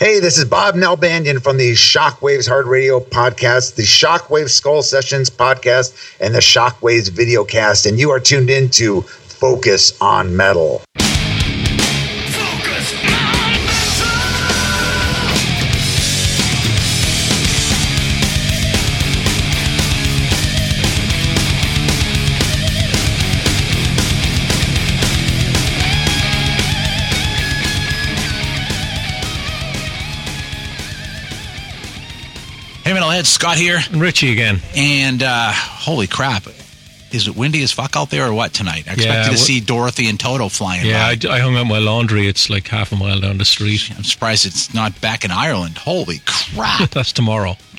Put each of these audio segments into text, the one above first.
Hey, this is Bob Nalbandian from the Shockwaves Hard Radio podcast, the Shockwave Skull Sessions podcast, and the Shockwaves Videocast, and you are tuned in to Focus on Metal. Metalhead, Scott here. And Richie again. And uh, holy crap, is it windy as fuck out there or what tonight? I expected Yeah, to see Dorothy and Toto flying Yeah. I, I hung out my laundry. It's like half a mile down the street. I'm surprised it's not back in Ireland. Holy crap. That's tomorrow.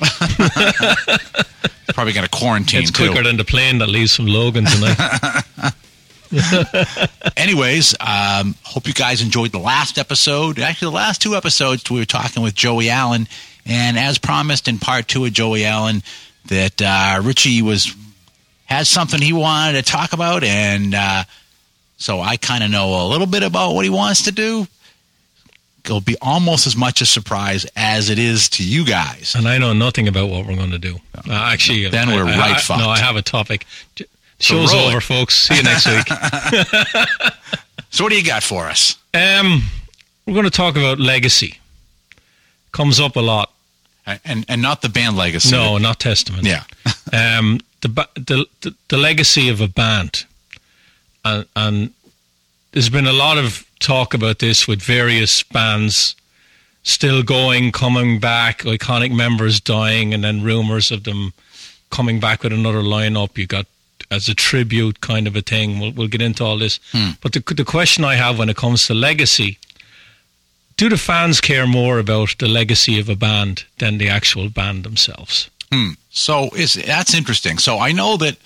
Probably got a quarantine It's too. quicker than the plane that leaves from Logan tonight. Anyways, um, hope you guys enjoyed the last episode. Actually, the last two episodes, we were talking with Joey Allen. And as promised in part two of Joey Allen, that uh, Richie was had something he wanted to talk about. And uh, so I kind of know a little bit about what he wants to do. It'll be almost as much a surprise as it is to you guys. and I know nothing about what we're going to do. Uh, actually, Then I- we're I- right I- fucked. No, I have a topic. Show's over, folks. See you next week. So, what do you got for us? Um, we're going to talk about legacy. Comes up a lot. And and not the band legacy. No, not Testament. Yeah. um, the, the the the legacy of a band, and, and there's been a lot of talk about this with various bands still going, coming back, iconic members dying, and then rumors of them coming back with another lineup. You got as a tribute kind of a thing. We'll, we'll get into all this, but the the question I have when it comes to legacy. Do the fans care more about the legacy of a band than the actual band themselves? So is that's interesting. So I know that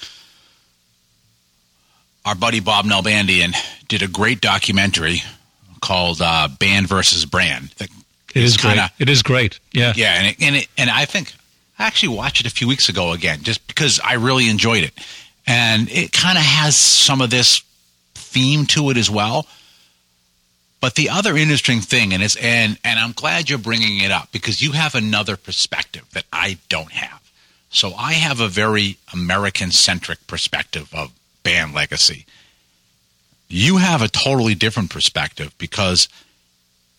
our buddy Bob Nalbandian did a great documentary called uh, "Band versus Brand." That It is kinda- great. It is great. Yeah. Yeah, and it, and it, and I think I actually watched it a few weeks ago again, just because I really enjoyed it, and it kind of has some of this theme to it as well. But the other interesting thing, and it's and and I'm glad you're bringing it up because you have another perspective that I don't have. So I have a very American centric perspective of band legacy. You have a totally different perspective because,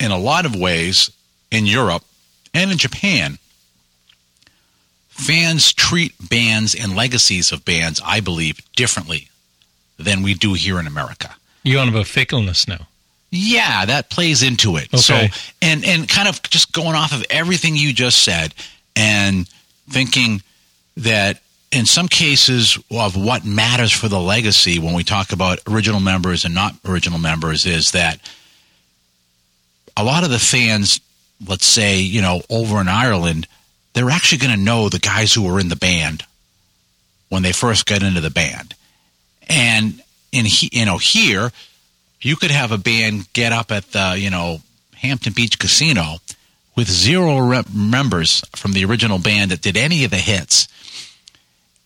in a lot of ways, in Europe and in Japan, fans treat bands and legacies of bands, I believe, differently than we do here in America. You on about fickleness now? Yeah, that plays into it. So, Okay. and and kind of just going off of everything you just said, and thinking that in some cases of what matters for the legacy when we talk about original members and not original members is that a lot of the fans, let's say, you know, over in Ireland, they're actually going to know the guys who were in the band when they first got into the band, and in he, you know here you could have a band get up at the you know Hampton Beach Casino with zero re- members from the original band that did any of the hits,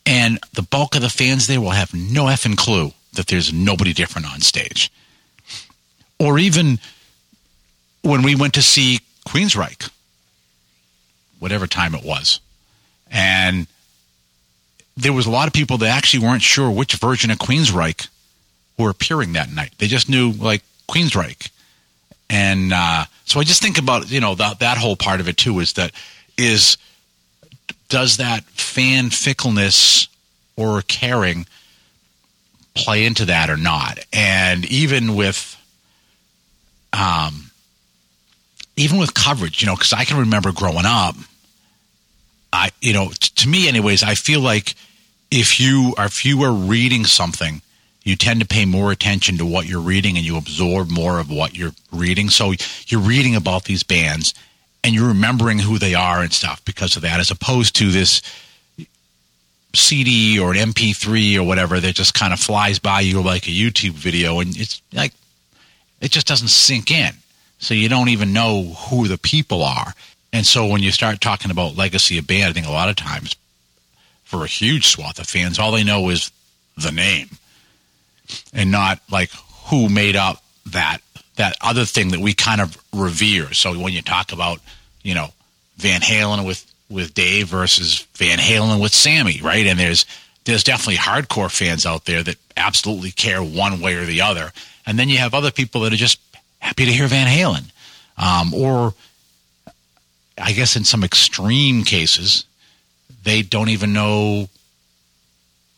and the bulk of the fans there will have no effing clue that there's nobody different on stage, or even when we went to see Queensryche, whatever time it was, and there was a lot of people that actually weren't sure which version of Queensryche were appearing that night. They just knew like Queensryche, and uh, so I just think about you know that that whole part of it too is that is does that fan fickleness or caring play into that or not? And even with um, even with coverage, you know, because I can remember growing up. I, you know, t- to me, anyways, I feel like if you are, if you are reading something, you tend to pay more attention to what you're reading and you absorb more of what you're reading. So you're reading about these bands and you're remembering who they are and stuff because of that, as opposed to this CD or an MP3 or whatever that just kind of flies by you like a YouTube video and it's like, it just doesn't sink in. So you don't even know who the people are. And so when you start talking about legacy of band, I think a lot of times for a huge swath of fans, all they know is the name and not like who made up that that other thing that we kind of revere. So when you talk about you know, Van Halen with with Dave versus Van Halen with Sammy, right? And there's there's definitely hardcore fans out there that absolutely care one way or the other, and then you have other people that are just happy to hear Van Halen, um, or I guess in some extreme cases, they don't even know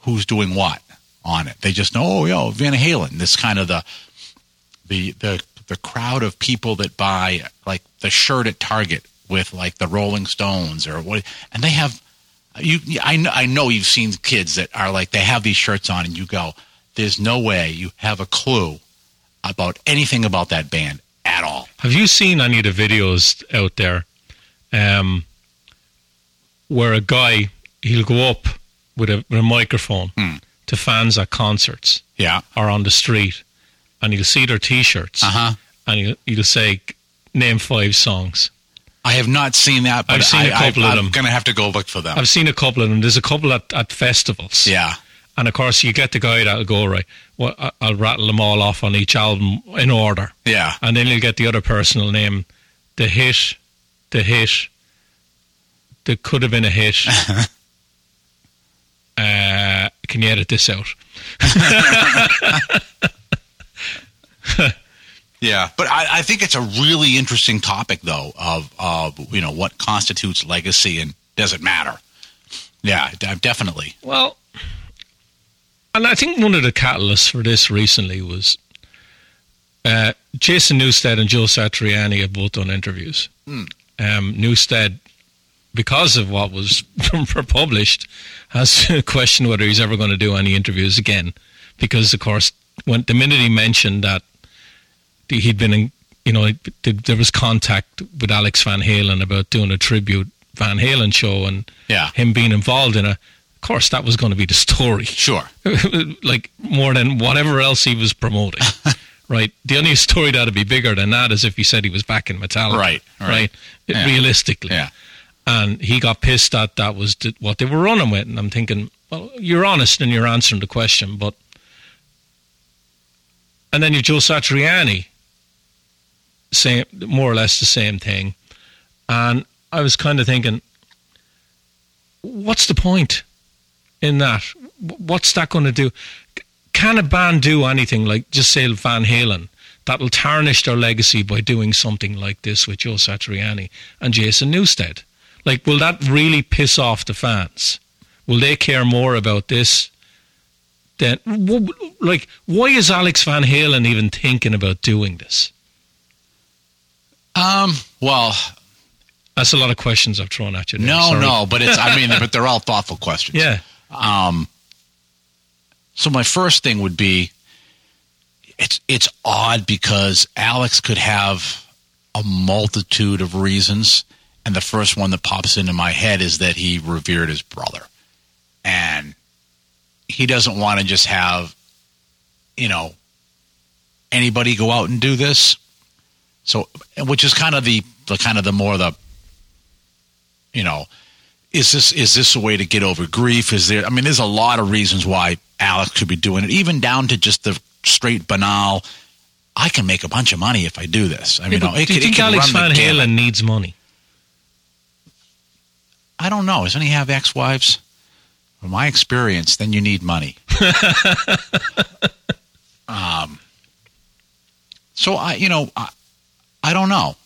who's doing what on it. They just know, oh, yo, Van Halen. This kind of the the the the crowd of people that buy like the shirt at Target with like the Rolling Stones or what, and they have you. I know, I know you've seen kids that are like they have these shirts on, and you go, "There's no way you have a clue about anything about that band at all." Have you seen any of the videos out there um, where a guy he'll go up with a, with a microphone Hmm. To fans at concerts Yeah. or on the street, and you'll see their T-shirts, Uh huh. and you'll, you'll say, "Name five songs." I have not seen that, but I've seen I, a couple I, of I'm going to have to go look for them. I've seen a couple of them. There's a couple at, at festivals. yeah. And of course, you get the guy that'll go, right, well, I'll rattle them all off on each album in order. Yeah. And then you'll get the other personal name, the hit, the hit, that could have been a hit. uh, can you edit this out? Yeah, but I, I think it's a really interesting topic, though, of of you know what constitutes legacy and does it matter? Yeah, de- definitely. Well, and I think one of the catalysts for this recently was uh, Jason Newsted and Joe Satriani have both done interviews. Hmm. Um, Newsted, because of what was published, has questioned whether he's ever going to do any interviews again. Because, of course, when the minute he mentioned that he'd been in, you know, there was contact with Alex Van Halen about doing a tribute Van Halen show and Yeah, him being involved in a of course that was going to be the story sure. like more than whatever else he was promoting right the only story that'd be bigger than that is if he said he was back in Metallica Right, right. right Yeah. realistically Yeah, and he got pissed that that was what they were running with. And I'm thinking well you're honest and you're answering the question but and then you've Joe Satriani saying more or less the same thing. And I was kind of thinking what's the point in that? What's that going to do? Can a band do anything like just say Van Halen that'll tarnish their legacy by doing something like this with Joe Satriani and Jason Newsted like will that really piss off the fans will they care more about this then like why is Alex Van Halen even thinking about doing this um, well, that's a lot of questions I've thrown at you there. no, Sorry. no, but it's. I mean, but they're all thoughtful questions. yeah Um, so my first thing would be, it's it's odd because Alex could have a multitude of reasons, and the first one that pops into my head is that he revered his brother, and he doesn't want to just have, you know, anybody go out and do this. So, which is kind of the the kind of the more the, you know, is this is this a way to get over grief? Is there? I mean, there's a lot of reasons why Alex could be doing it, even down to just the straight banal. I can make a bunch of money if I do this. I mean, Yeah, it do you it think could Alex Van. Halen needs money I don't know. Doesn't he have ex-wives? From my experience, then you need money. um. So I, you know, I, I don't know.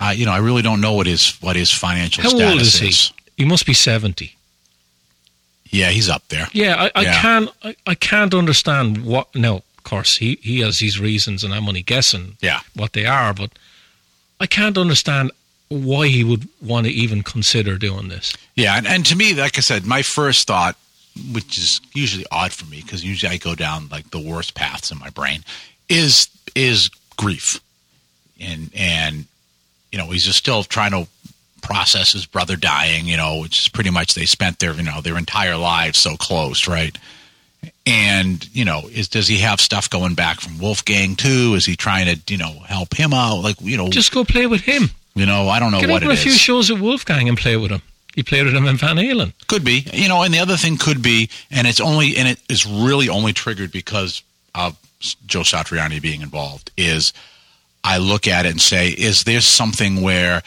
I, you know, I really don't know what his what his financial How status old is he? is. he must be 70 Yeah, he's up there. Yeah, I, I Yeah. can't. I, I can't understand what. No, of course he he has his reasons, and I'm only guessing Yeah. what they are. But I can't understand why he would want to even consider doing this. Yeah, and, and to me, like I said, my first thought, which is usually odd for me because usually I go down like the worst paths in my brain, is is grief, and and you know he's just still trying to process his brother dying. You know, which is pretty much they spent their you know their entire lives so close, right? And you know, is does he have stuff going back from Wolfgang too? Is he trying to you know help him out? Like you know, Just go play with him. You know, I don't know Get what it a few shows at Wolfgang and play with him. He played with him in Van Halen. Could be, you know, and the other thing could be, and it's only, and it is really only triggered because of Joe Satriani being involved. Is I look at it and say, is there something where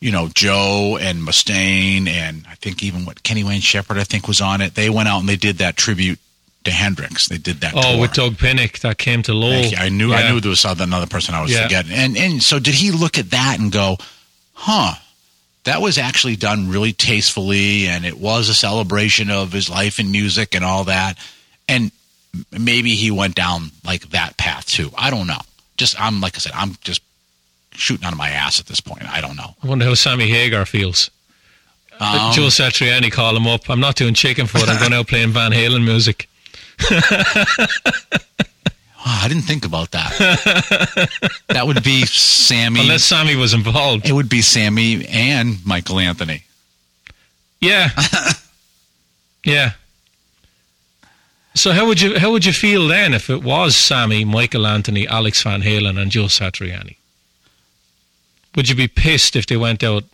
you know, Joe and Mustaine, and I think even what Kenny Wayne Shepherd, I think, was on it. They went out and they did that tribute to Hendrix. They did that. Oh, tour. with Doug Pinnick that came to Lowell. I knew I knew there was another person I was Yeah. forgetting. And and so did he look at that and go, "Huh, that was actually done really tastefully and it was a celebration of his life and music and all that." And maybe he went down like that path too. I don't know. Just I'm like I said, I'm just shooting out of my ass at this point. I don't know. I wonder how Sammy Hagar feels. Um, Joe Satriani call him up. I'm not doing Chickenfoot. I'm going out playing Van Halen music. I didn't think about that. that would be Sammy. Unless Sammy was involved. it would be Sammy and Michael Anthony. Yeah. yeah. So how would you how would you feel then if it was Sammy, Michael Anthony, Alex Van Halen, and Joe Satriani? Would you be pissed if they went out?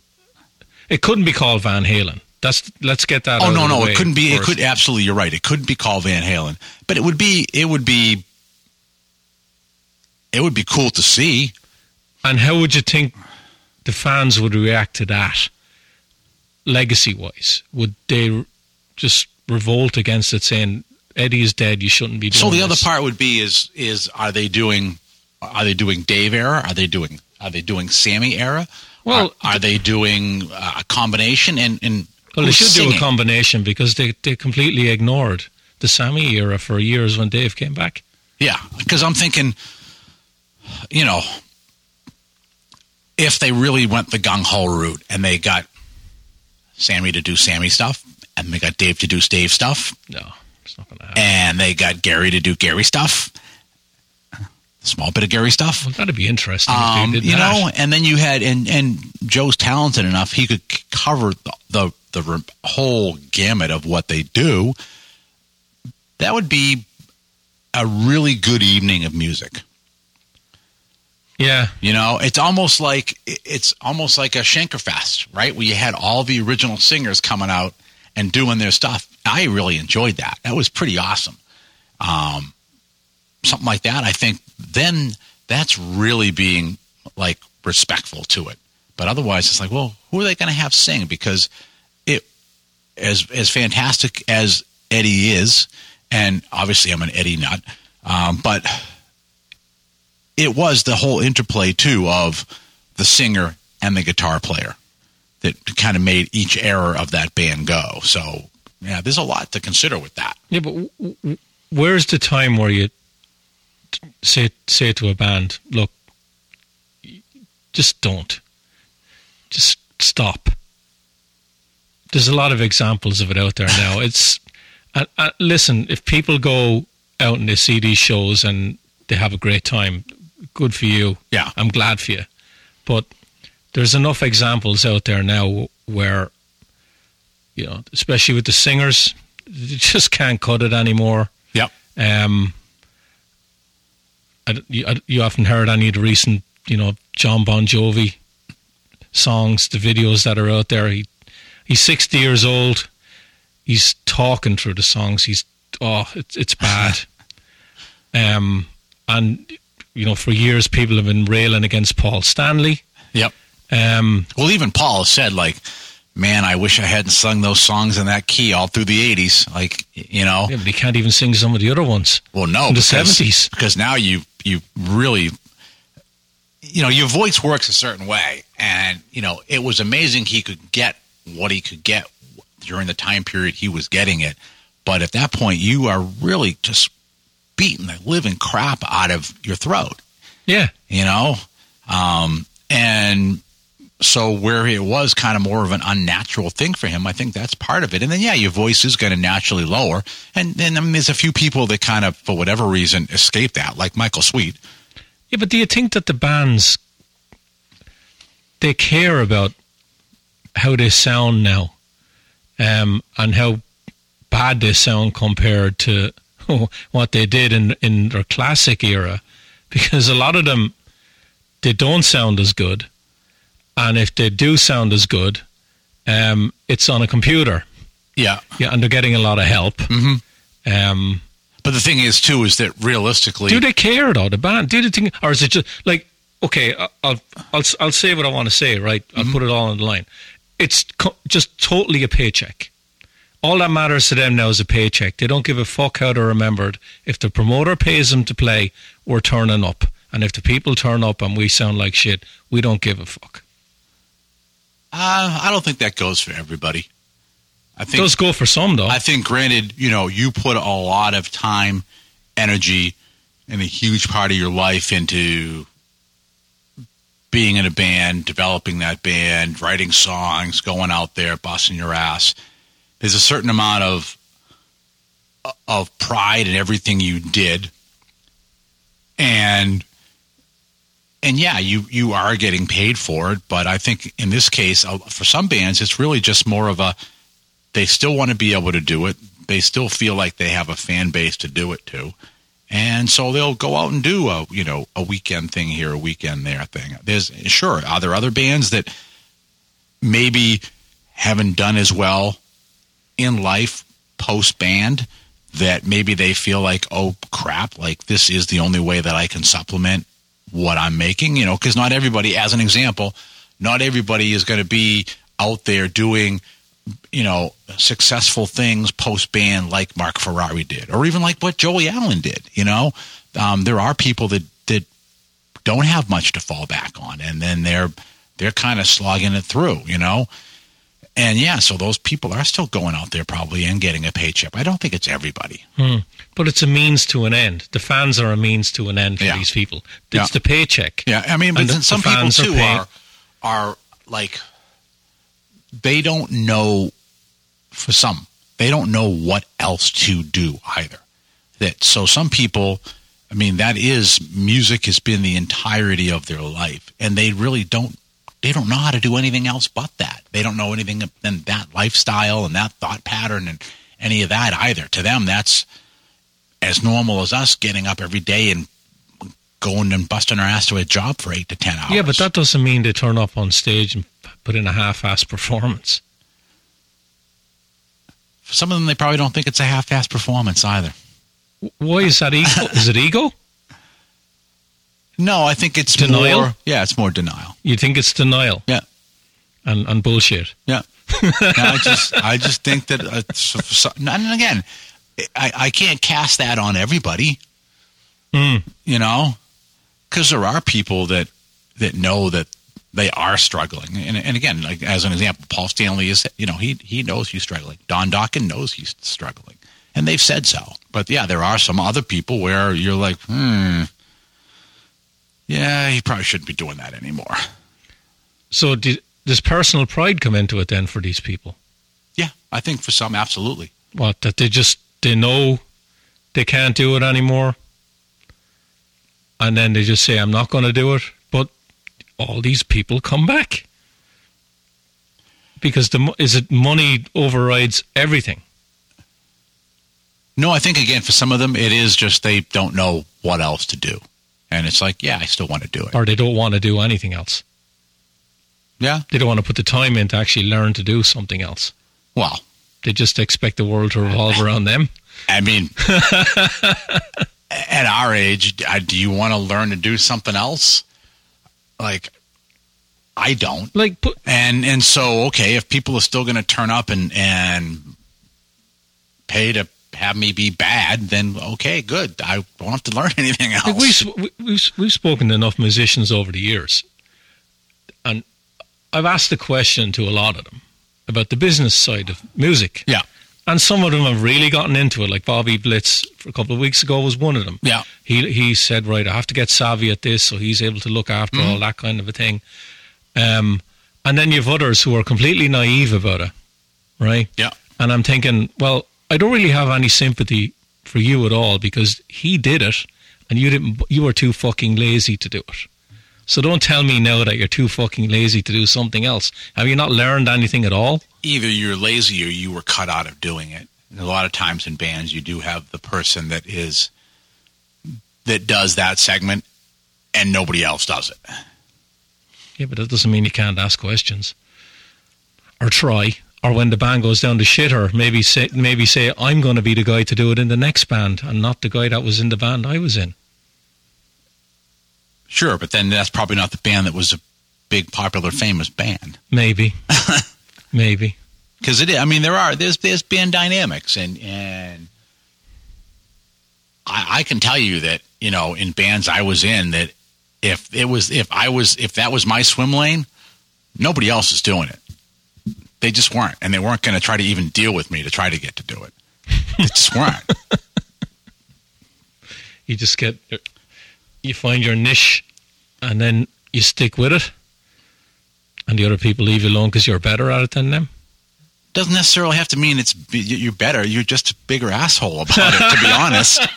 It couldn't be called Van Halen. That's let's get that. Oh no, no, way it couldn't be. It could absolutely. You're right. It couldn't be called Van Halen, but it would be. It would be. It would be cool to see. And how would you think the fans would react to that? Legacy wise, would they just revolt against it, saying Eddie is dead, you shouldn't be doing So the other part would be is is are they doing are they doing Dave era? Are they doing are they doing Sammy era? Well, are, are they doing a combination? And and Well, they should do a combination because they, they completely ignored the Sammy era for years when Dave came back. Yeah, because I'm thinking, you know, if they really went the gung ho route and they got Sammy to do Sammy stuff, and they got Dave to do Dave stuff, No, it's not going to happen. and they got Gary to do Gary stuff, small bit of Gary stuff. Well, that'd be interesting if Um, you that. know, and then you had and and Joe's talented enough; he could cover the the, the re- whole gamut of what they do. That would be a really good evening of music. Yeah, You know, it's almost like it's almost like a Schenkerfest, right? Where you had all the original singers coming out and doing their stuff. I really enjoyed that. That was pretty awesome. Um, something like that. I think then that's really being like respectful to it. But otherwise, it's like, well, who are they going to have sing? Because as as fantastic as Eddie is, and obviously I'm an Eddie nut, um, but it was the whole interplay too of the singer and the guitar player that kind of made each era of that band go. So yeah, there's a lot to consider with that. yeah, but w- w- where's the time where you say say to a band, "Look, just don't, just stop." There's a lot of examples of it out there now. It's uh, uh, listen, if people go out and they see these shows and they have a great time, good for you. Yeah. I'm glad for you. But there's enough examples out there now where, you know, especially with the singers, they just can't cut it anymore. Yep. Um, I you, I- you haven't heard any of the recent, you know, John Bon Jovi songs, the videos that are out there. He he's 60 years old. He's talking through the songs. He's oh, it's it's bad. um, and you know, for years people have been railing against Paul Stanley. Yep. Um, Well, even Paul said like, "Man, I wish I hadn't sung those songs in that key all through the '80s." Like, you know, yeah, but he can't even sing some of the other ones. well, no, In the because- 70s. because now you you really, you know, your voice works a certain way, and you know, it was amazing he could get what he could get during the time period he was getting it. But at that point, you are really just beating the living crap out of your throat. Yeah, you know um, and so where it was kind of more of an unnatural thing for him i think that's part of it and then yeah your voice is going to naturally lower and then I mean, there's a few people that kind of for whatever reason escape that like michael sweet yeah. But do you think that the bands they care about how they sound now, um, and how bad they sound compared to what they did in in their classic era? Because a lot of them they don't sound as good, and if they do sound as good, um, it's on a computer. yeah Yeah, and they're getting a lot of help. Mhm. Um, but the thing is too is that realistically do they care though? The band? Do they think, or is it just like okay, I'll I'll I'll say what I want to say, right? I'll Mm-hmm. put it all on the line. It's co- just totally a paycheck. All that matters to them now is a paycheck. They don't give a fuck how they're remembered. If the promoter pays them to play, we're turning up. And if the people turn up and we sound like shit, we don't give a fuck. Uh, I don't think that goes for everybody. I It think does go for some though. I think, granted, you know, you put a lot of time, energy, and a huge part of your life into being in a band, developing that band, writing songs, going out there, busting your ass. There's a certain amount of of pride in everything you did, and and yeah, you you are getting paid for it. But I think in this case, uh, for some bands, it's really just more of a they still want to be able to do it. They still feel like they have a fan base to do it to. And so they'll go out and do a, you know, a weekend thing here, a weekend there thing. There's sure, are there other bands that maybe haven't done as well in life post band that maybe they feel like, oh crap, like this is the only way that I can supplement what I'm making, you know, because not everybody, as an example, not everybody is going to be out there doing you know, successful things post band like Marc Ferrari did, or even like what Joey Allen did. You know, um, there are people that that don't have much to fall back on, and then they're they're kind of slogging it through. You know, and yeah, so those people are still going out there probably and getting a paycheck. I don't think it's everybody. Hmm. But it's a means to an end. The fans are a means to an end for Yeah. these people. It's Yeah. the paycheck. Yeah, I mean, but And the- then some people fans are too are are like they don't know. For some, they don't know what else to do either. That so some people, I mean, that is music has been the entirety of their life, and they really don't. They don't know how to do anything else but that. They don't know anything than that lifestyle and that thought pattern and any of that either. To them, that's as normal as us getting up every day and going and busting our ass to a job for eight to ten hours. Yeah, but that doesn't mean they turn up on stage and put in a half-assed performance. for some of them, they probably don't think it's a half-assed performance either. Why is that ego? is it ego? No, I think it's Denial? More, yeah, it's more denial. You think it's denial? Yeah. And and bullshit. Yeah, No, I just I just think that uh, and again, I I can't cast that on everybody. Mm. You know, because there are people that that know that they are struggling, and and again, like as an example, Paul Stanley is you know he he knows he's struggling. Don Dokken knows he's struggling, and they've said so. But yeah, there are some other people where you're like, hmm. Yeah, he probably shouldn't be doing that anymore. So did, does personal pride come into it then for these people? Yeah, I think for some, absolutely. What that they just they know they can't do it anymore, and then they just say, "I'm not going to do it." All these people come back because the is it money overrides everything. No, I think again for some of them it is just they don't know what else to do, and it's like, yeah, I still want to do it. or they don't want to do anything else. Yeah, They don't want to put the time in to actually learn to do something else. well, They just expect the world to revolve around them. I mean, at our age, uh, do you want to learn to do something else? Like, I don't. Like, put, And and so okay, if people are still going to turn up and and pay to have me be bad, then okay, good. I won't have to learn anything else. like we, sp- we, we've, we've spoken to enough musicians over the years, and I've asked the question to a lot of them about the business side of music. Yeah. And some of them have really gotten into it. Like Bobby Blitz, for a couple of weeks ago, was one of them. yeah. he he said, right, I have to get savvy at this, so he's able to look after Mm-hmm. all that kind of a thing. Um, and then you have others who are completely naive about it, right? Yeah. And I'm thinking, well, I don't really have any sympathy for you at all because he did it, and you didn't. You were too fucking lazy to do it. So don't tell me now that you're too fucking lazy to do something else. Have you not learned anything at all? either you're lazy or you were cut out of doing it. And a lot of times in bands, you do have the person that is that does that segment, and nobody else does it. Yeah, but that doesn't mean you can't ask questions or try. Or when the band goes down to shitter, maybe say maybe say I'm going to be the guy to do it in the next band, and not the guy that was in the band I was in. Sure, but then that's probably not the band that was a big, popular, famous band. Maybe, maybe. Because it, I mean, there are there's there's band dynamics, and and I, I can tell you that you know in bands I was in that if it was if I was if that was my swim lane, nobody else is doing it. They just weren't, and they weren't going to try to even deal with me to try to get to do it. They just weren't. You just get, you find your niche, and then you stick with it, and the other people leave you alone because you're better at it than them. Doesn't necessarily have to mean it's you're better. You're just a bigger asshole about it. To be honest,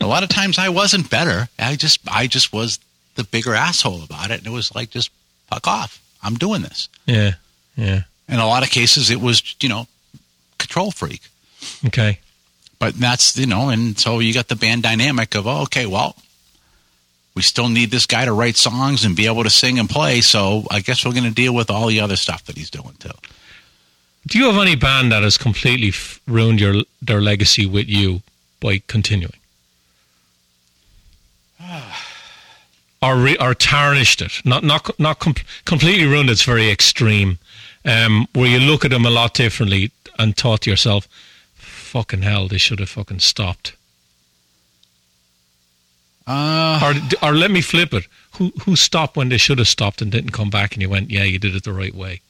a lot of times I wasn't better. I just I just was the bigger asshole about it, and it was like just fuck off. I'm doing this. Yeah, yeah. In a lot of cases, it was you know control freak. Okay. But that's you know, and so you got the band dynamic of oh, okay, well, we still need this guy to write songs and be able to sing and play. So I guess we're going to deal with all the other stuff that he's doing too. Do you have any band that has completely ruined your their legacy with you by continuing, or re- or tarnished it? Not not not com- completely ruined. It's very extreme. Um, where you look at them a lot differently and thought to yourself, "Fucking hell, they should have fucking stopped." Uh, Or or let me flip it. Who who stopped when they should have stopped and didn't come back, and you went, "Yeah, you did it the right way."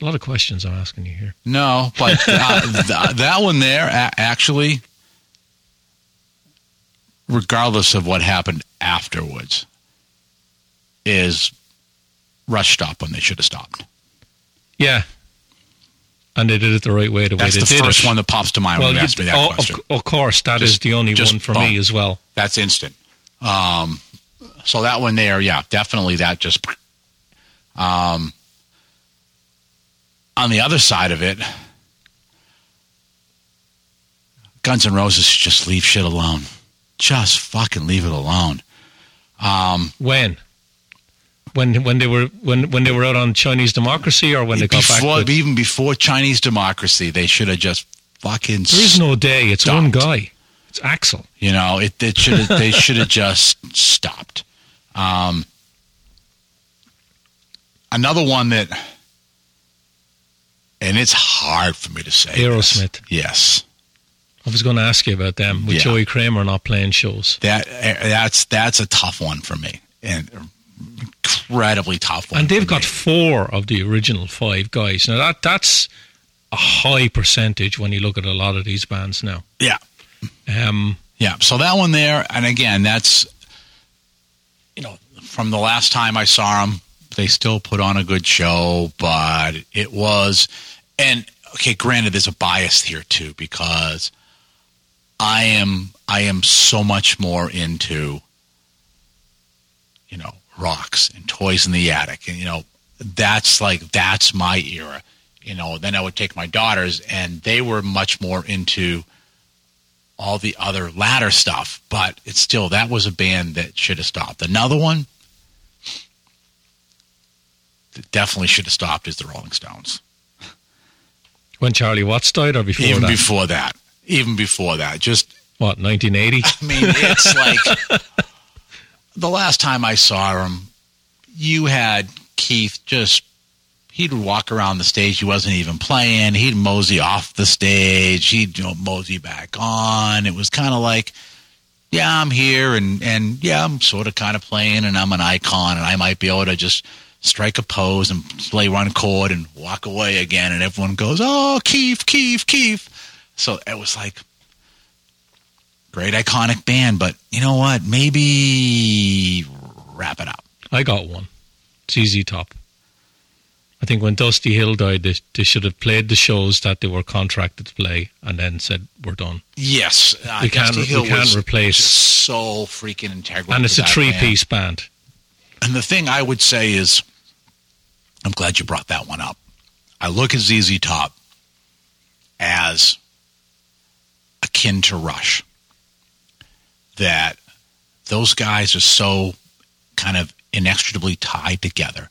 A lot of questions I'm asking you here. no, but uh, th- that one there a- actually, regardless of what happened afterwards, is rush stop when they should have stopped. Yeah. And they did it the right way, the That's way the did first it. one that pops to mind when you you- ask me that oh, question. Of, of course, that is Just- the only one for me as well. That's instant. Um, so that one there, yeah, definitely that just. Um, on the other side of it, Guns N' Roses just leave shit alone. Just fucking leave it alone. Um, When? When when they were when when they were out on Chinese democracy or when they got before, back? With, even before Chinese democracy, they should have just fucking. there is no day. It's one guy. It's Axl. You know, it, it should have. they should have just stopped. Um, another one that, and it's hard for me to say. this. Aerosmith. Yes, I was going to ask you about them with Yeah. Joey Kramer not playing shows. that that's that's a tough one for me, and incredibly tough one. And they've got me. four of the original five guys. Now that that's a high percentage when you look at a lot of these bands now. yeah, Um, yeah. So that one there, and again, that's you know from the last time I saw them, they still put on a good show, but it was and okay. Granted, there's a bias here too because I am I am so much more into you know rocks and toys in the attic, and you know that's like that's my era. You know, then I would take my daughters, and they were much more into all the other latter stuff. But it's still that was a band that should have stopped. Another one that definitely should have stopped is the Rolling Stones. when Charlie Watts died or before even that? before that, even before that, just what 1980? I mean, it's like the last time I saw him, you had Keith just he'd walk around the stage. He wasn't even playing. He'd mosey off the stage. He'd you know, mosey back on. It was kind of like, yeah, I'm here, and and yeah, I'm sort of kind of playing, and I'm an icon, and I might be able to just strike a pose and play one chord and walk away again, and everyone goes, oh, Keith, Keith, Keith. So it was like great iconic band, but you know what? Maybe wrap it up. I got one. It's ZZ Top. I think when Dusty Hill died, they, they should have played the shows that they were contracted to play, and then said we're done. Yes, uh, We can't- Dusty we can't replace- so freaking integral. And it's a three-piece band. And the thing I would say is, I'm glad you brought that one up. I look at ZZ Top as akin to Rush. That those guys are so kind of inextricably tied together.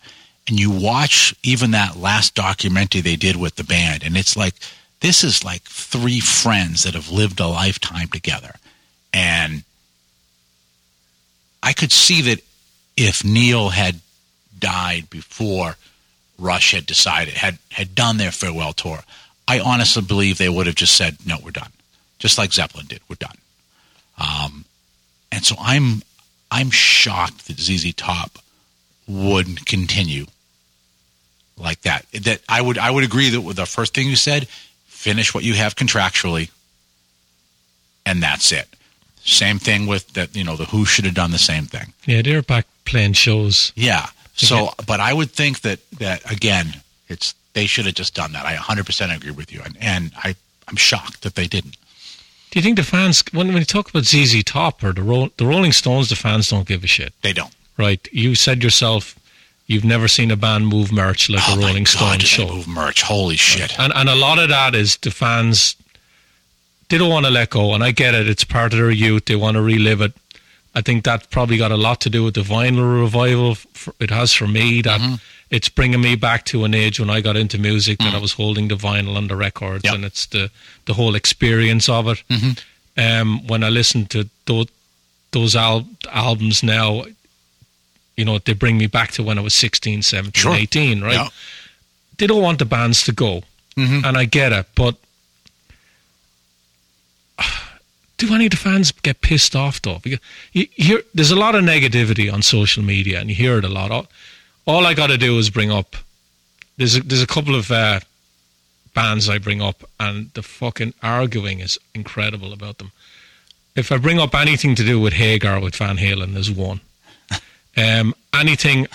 And you watch even that last documentary they did with the band, and it's like this is like three friends that have lived a lifetime together. And I could see that if Neil had died before Rush had decided had had done their farewell tour, I honestly believe they would have just said, "No, we're done," just like Zeppelin did. We're done. Um, and so I'm I'm shocked that ZZ Top would continue like that. That I would I would agree that with the first thing you said, finish what you have contractually, and that's it. Same thing with that. You know, the Who should have done the same thing. Yeah, they're back playing shows. Yeah. So, but I would think that that again, it's they should have just done that. I 100% agree with you, and and I I'm shocked that they didn't. Do you think the fans, when, when you talk about ZZ Top or the, Ro- the Rolling Stones, the fans don't give a shit, They don't. right? You said yourself, you've never seen a band move merch like oh a Rolling Stones show. move merch. Holy shit! And and a lot of that is the fans they don't want to let go, and I get it. It's part of their youth. They want to relive it. I think that probably got a lot to do with the vinyl revival. It has for me that Mm-hmm. It's bringing me back to an age when I got into music that I was holding the vinyl and the records, Mm. Yep. and it's the the whole experience of it. Mm-hmm. Um, when I listen to those those al- albums now, you know, they bring me back to when I was 16, 17, Sure. 18, right? Yeah. They don't want the bands to go Mhm. and I get it, but do any of the fans get pissed off though? Because you hear there's a lot of negativity on social media, and you hear it a lot. All, I got to do is bring up. There's a, there's a couple of uh, bands I bring up, and the fucking arguing is incredible about them. If I bring up anything to do with Hagar with Van Halen, there's one. Um, anything,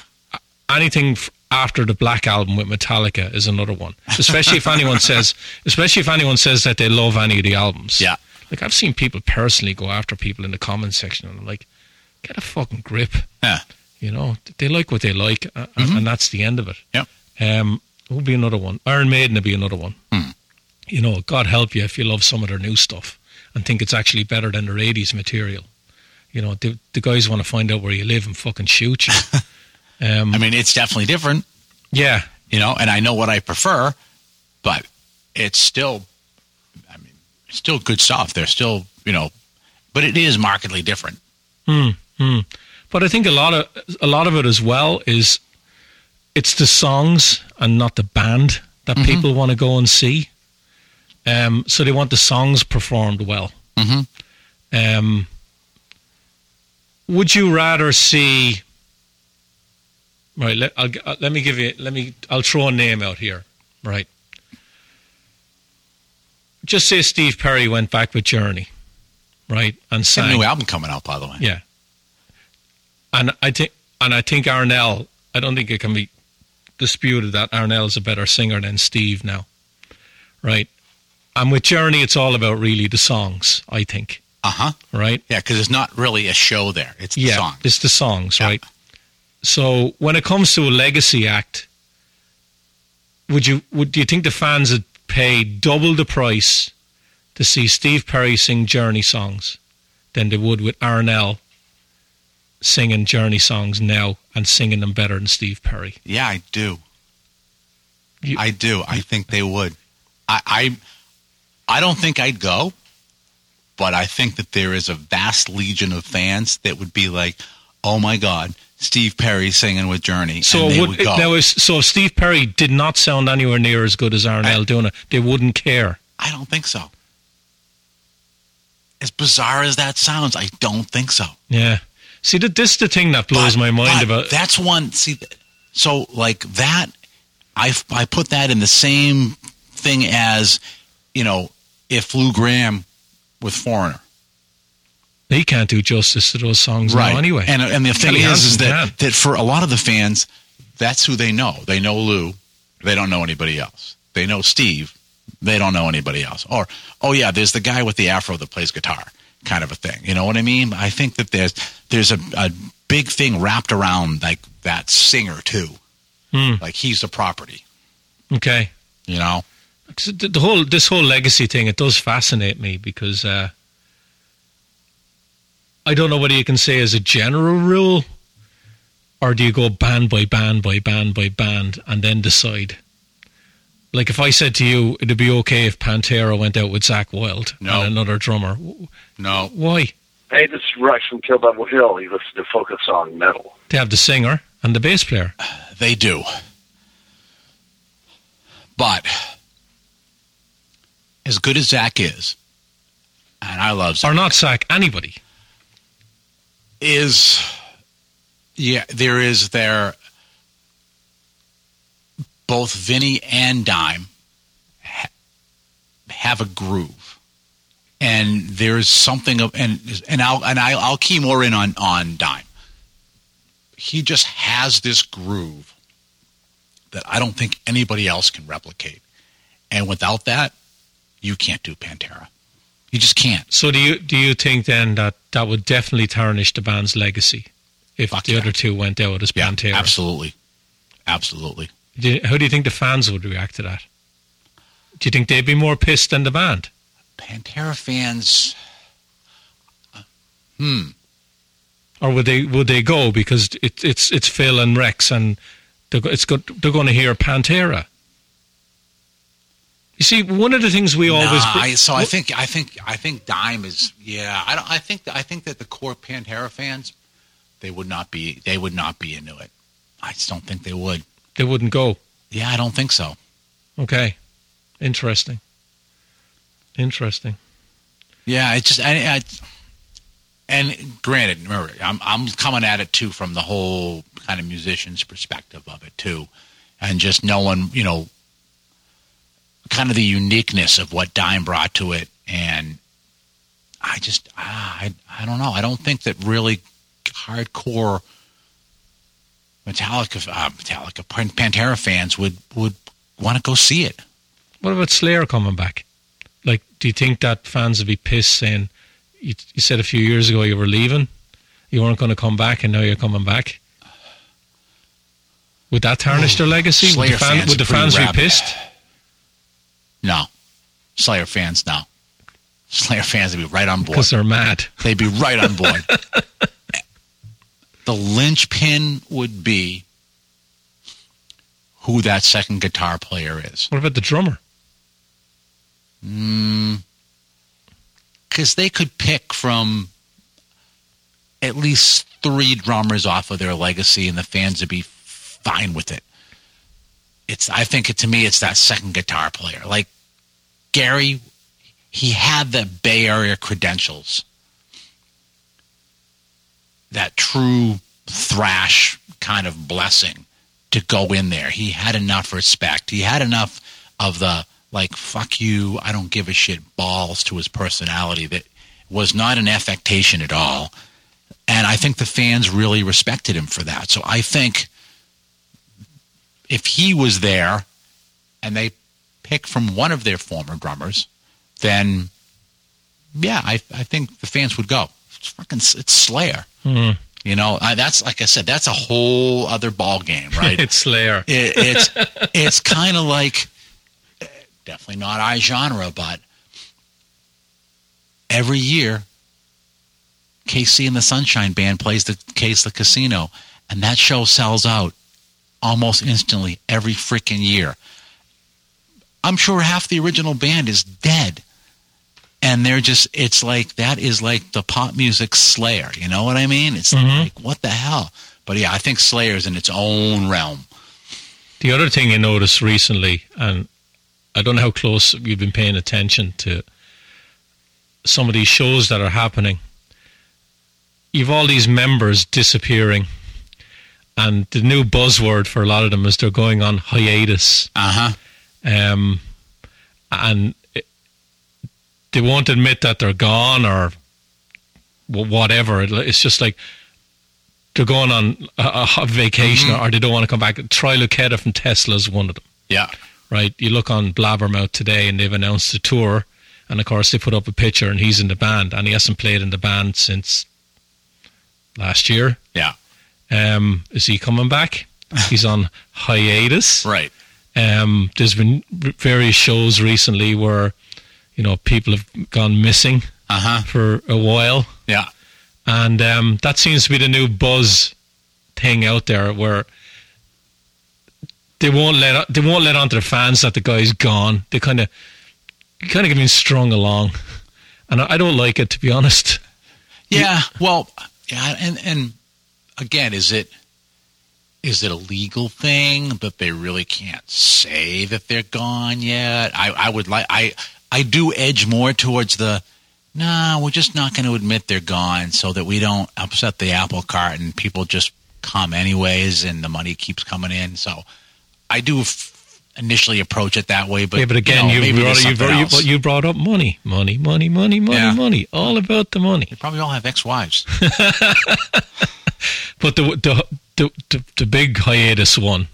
anything after the Black album with Metallica is another one. Especially if anyone says, especially if anyone says that they love any of the albums. Yeah. Like I've seen people personally go after people in the comment section, and I'm like, get a fucking grip. Yeah. You know, they like what they like, uh, and- that's the end of it. Yeah. Um, will be another one. Iron Maiden will be another one. Hmm. You know, God help you if you love some of their new stuff and think it's actually better than their '80s material. You know, the, the guys want to find out where you live and fucking shoot you. um, I mean, it's definitely different, yeah, you know, and I know what I prefer, but it's still, I mean, still good stuff. They're still, you know, but it is markedly different. But I think a lot of a lot of it as well is it's the songs and not the band that people want to go and see. Um, so they want the songs performed well. Mhm. Um, would you rather see? Right, let, I'll, uh, let me give you. Let me. I'll throw a name out here. Right. Just say Steve Perry went back with Journey, right, and sang. new album coming out, by the way. Yeah. And I think and I think Arnel, I don't think it can be disputed that Arnel is a better singer than Steve now. Right? And with Journey it's all about really the songs, I think. Uh huh. Right? Yeah, because it's not really a show there. It's the yeah. song. It's the songs, Yeah. right? So when it comes to a legacy act, would you would do you think the fans would pay double the price to see Steve Perry sing Journey songs than they would with Arnel singing Journey songs now and singing them better than Steve Perry? Yeah, I do. You- I do. I think they would. I, I I don't think I'd go, but I think that there is a vast legion of fans that would be like, "Oh my God, Steve Perry singing with Journey," So would, would go. now is, so if Steve Perry did not sound anywhere near as good as Arnel doing it, they wouldn't care. I don't think so. As bizarre as that sounds, I don't think so. Yeah. See, that this is the thing that blows But- my mind about that's one. See, so like that, I I put that in the same thing as you know if Lou Gramm with Foreigner, he can't do justice to those songs now anyway. And and the thing Kelly is, is that can. that for a lot of the fans, that's who they know. They know Lou. They don't know anybody else. They know Steve. They don't know anybody else. Or oh yeah, there's the guy with the afro that plays guitar, kind of a thing. You know what I mean? I think that there's there's a, a big thing wrapped around like that singer too. Hmm. Like he's the property. okay. You know. the whole this whole legacy thing it does fascinate me because uh, I don't know whether you can say as a general rule, or do you go band by band by band by band and then decide? Like if I said to you, it'd be okay if Pantera went out with Zakk Wylde No. and another drummer. No. Why? Hey, this is Rex from Kill Devil Hill. You listen to Focus on Metal. They have the singer and the bass player. They do. But as good as Zakk is, and I love Zakk, Or not sack anybody. is yeah, there is there both Vinny and Dime ha- have a groove, and there's something of and and I'll and I'll, I'll key more in on on Dime. He just has this groove that I don't think anybody else can replicate, and without that, you can't do Pantera. You just can't. So do you do you think then that that would definitely tarnish the band's legacy if Fuck the yeah. other two went out as Pantera? Yeah, Pantera? absolutely, absolutely. You- how do you think the fans would react to that? Do you think they'd be more pissed than the band? Pantera fans. Hmm. or would they would they go because it, it's it's Phil and Rex and they're it's go, they're going to hear Pantera. You see, one of the things we always Nah, br- I, so I think I think I think Dime is yeah. I don't. I think I think that the core Pantera fans they would not be they would not be into it. I just don't think they would. They wouldn't go. Yeah, I don't think so. Okay, interesting, interesting. Yeah, it just I, I, and granted, remember, I'm I'm coming at it too from the whole kind of musician's perspective of it too, and just knowing you know, kind of the uniqueness of what Dime brought to it, and I just ah, I I don't know. I don't think that really hardcore Metallica, uh, Metallica, Pantera fans would would want to go see it. What about Slayer coming back? Like, do you think that fans would be pissed saying you, you said a few years ago you were leaving, you weren't going to come back, and now you're coming back? Would that tarnish their legacy? Would the, fan, fans would the fans be pissed? No, Slayer fans, no. Slayer fans would be right on board. Because they're mad. They'd be right on board. the linchpin would be who that second guitar player is. What about the drummer? Hmm. Because they could pick from at least three drummers off of their legacy, and the fans would be fine with it. It's, I think, it, to me, it's that second guitar player. Like Gary, he had the Bay Area credentials, that true thrash kind of blessing to go in there. He had enough respect. He had enough of the like fuck you, I don't give a shit balls to his personality that was not an affectation at all. And I think the fans really respected him for that. So I think if he was there and they pick from one of their former drummers, then yeah, I, I think the fans would go. It's fucking it's Slayer. Mm. You know, I, that's like I said, that's a whole other ball game, right? It's Slayer. it, it's it's kind of like definitely not I genre, but every year KC and the Sunshine Band plays the Case the Casino, and that show sells out almost instantly every freaking year. I'm sure half the original band is dead. And they're just, it's like, that is like the pop music Slayer. You know what I mean? It's Mhm. like, what the hell? But yeah, I think Slayer's in its own realm. The other thing you noticed recently, and I don't know how close you've been paying attention to some of these shows that are happening. You've all these members disappearing, and the new buzzword for a lot of them is they're going on hiatus. Uh huh. um, and they won't admit that they're gone or whatever. It's just like they're going on a, a vacation or they don't want to come back. Troy Luccketta from Tesla is one of them, Yeah. right? You look on Blabbermouth today and they've announced a tour, and of course they put up a picture and he's in the band, and he hasn't played in the band since last year. Yeah. Um, is he coming back? He's on hiatus. Right. Um, there's been various shows recently where, you know, people have gone missing Uh huh. for a while, Yeah. and um, that seems to be the new buzz thing out there where they won't let they won't let on to the fans that the guy's gone. They kind of kind of getting strung along, and I, I don't like it to be honest. Yeah, well, yeah, and and again, is it is it a legal thing that they really can't say that they're gone yet? I I would like I I do edge more towards the no, we're just not going to admit they're gone so that we don't upset the apple cart and people just come anyways and the money keeps coming in. So I do f- initially approach it that way, but yeah, but again, you, know, you, brought, you, brought, you, brought up money, money, money, money, money, Yeah. money, all about the money. They probably all have ex-wives. But the the the, the, the big hiatus one,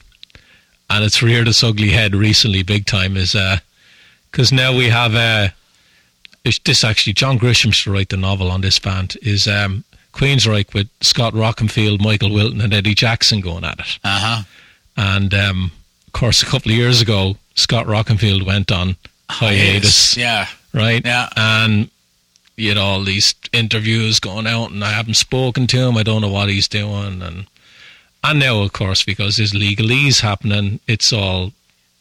and it's reared its ugly head recently, big time, is uh, because now we have uh, this actually John Grisham should write the novel on this band is um, Queensryche with Scott Rockenfield, Michael Wilton, and Eddie Jackson going at it. Uh huh. And um, of course, a couple of years ago, Scott Rockenfield went on hiatus, Yeah. right? Yeah. And you know all these interviews going out, and I haven't spoken to him. I don't know what he's doing, and and now, of course, because there's legalese happening, it's all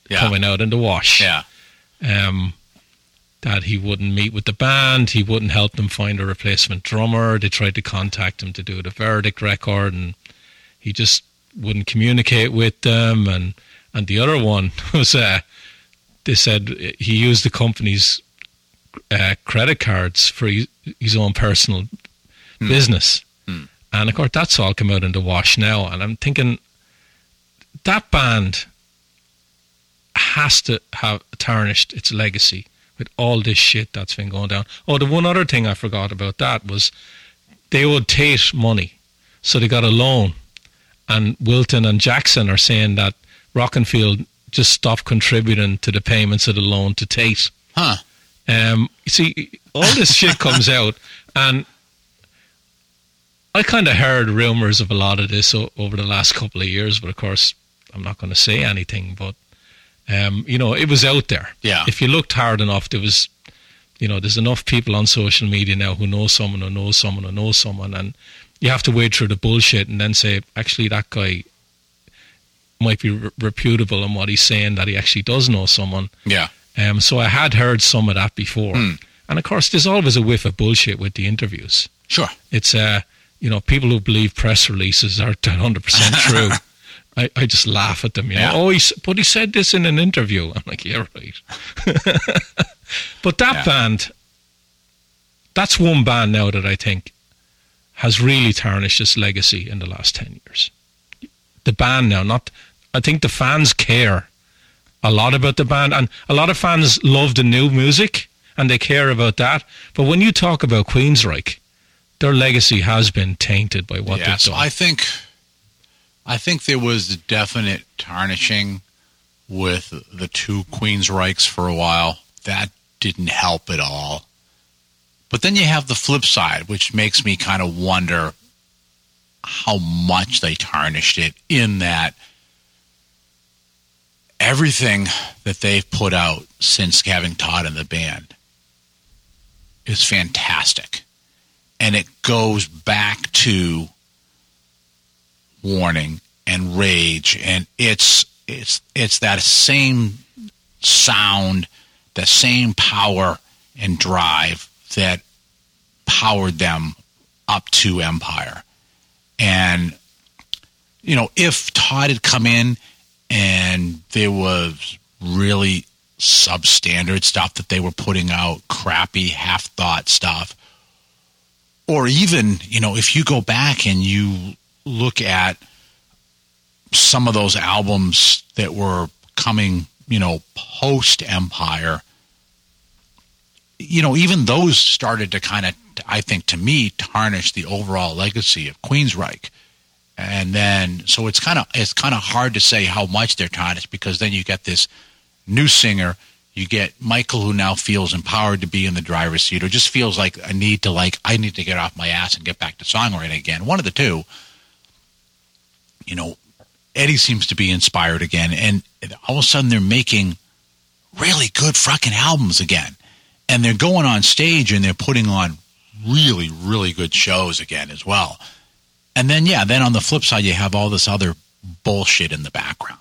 Yeah. coming out in the wash. Yeah. Um, that he wouldn't meet with the band, he wouldn't help them find a replacement drummer. They tried to contact him to do the verdict record, and he just wouldn't communicate with them. And and the other one was, uh, they said he used the company's uh, credit cards for his, his own personal business. And of course, that's all come out in the wash now. And I'm thinking that band has to have tarnished its legacy with all this shit that's been going down. Oh, the one other thing I forgot about that was they owed Tate money, so they got a loan. And Wilton and Jackson are saying that Rockenfield just stopped contributing to the payments of the loan to Tate. Huh. Um, you see, all this shit comes out, and I kind of heard rumors of a lot of this o- over the last couple of years, but of course, I'm not going to say anything. But um, you know, it was out there. Yeah. If you looked hard enough, there was, you know, there's enough people on social media now who know someone who knows someone who knows someone, and you have to wade through the bullshit and then say, actually, that guy might be re- reputable in what he's saying that he actually does know someone. Yeah. Um, so I had heard some of that before. Hmm. And of course, there's always a whiff of bullshit with the interviews. Sure. It's, uh, you know, people who believe press releases are 100% true. I, I just laugh at them, you know. Yeah. Oh, he, but he said this in an interview. I'm like, yeah, right. but that Yeah. band, that's one band now that I think has really tarnished its legacy in the last 10 years. The band now, not, I think the fans care a lot about the band, and a lot of fans love the new music and they care about that. But when you talk about Queensryche, their legacy has been tainted by what yeah. they've So done. I think, I think there was definite tarnishing with the two Queensryches for a while. That didn't help at all. But then you have the flip side, which makes me kind of wonder how much they tarnished it in that everything that they've put out since having Todd in the band is fantastic. And it goes back to warning and rage and it's it's it's that same sound, the same power and drive that powered them up to Empire. And you know, if Todd had come in and there was really substandard stuff that they were putting out, crappy, half thought stuff, or even, you know, if you go back and you look at some of those albums that were coming, you know, post Empire, you know, even those started to kind of, I think, to me, tarnish the overall legacy of Queensryche. And then, so it's kind of it's kind of hard to say how much they're tarnished because then you get this new singer, you get Michael who now feels empowered to be in the driver's seat, or just feels like a need to like I need to get off my ass and get back to songwriting again. One of the two. You know, Eddie seems to be inspired again, and all of a sudden they're making really good fucking albums again, and they're going on stage and they're putting on really really good shows again as well. And then yeah, then on the flip side you have all this other bullshit in the background.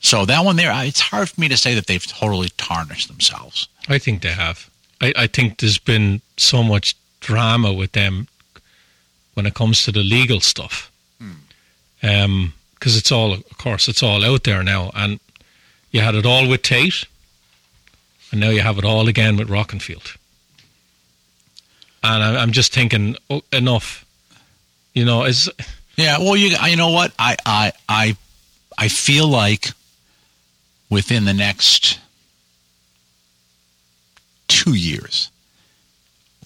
So that one there, it's hard for me to say that they've totally tarnished themselves. I think they have. I, I think there's been so much drama with them when it comes to the legal stuff. Um, because it's all, of course, it's all out there now. And you had it all with Tate, and now you have it all again with Rockenfield. And I- I'm just thinking, oh, enough. You know, is Yeah, well, you you know what? I I I I feel like within the next two years,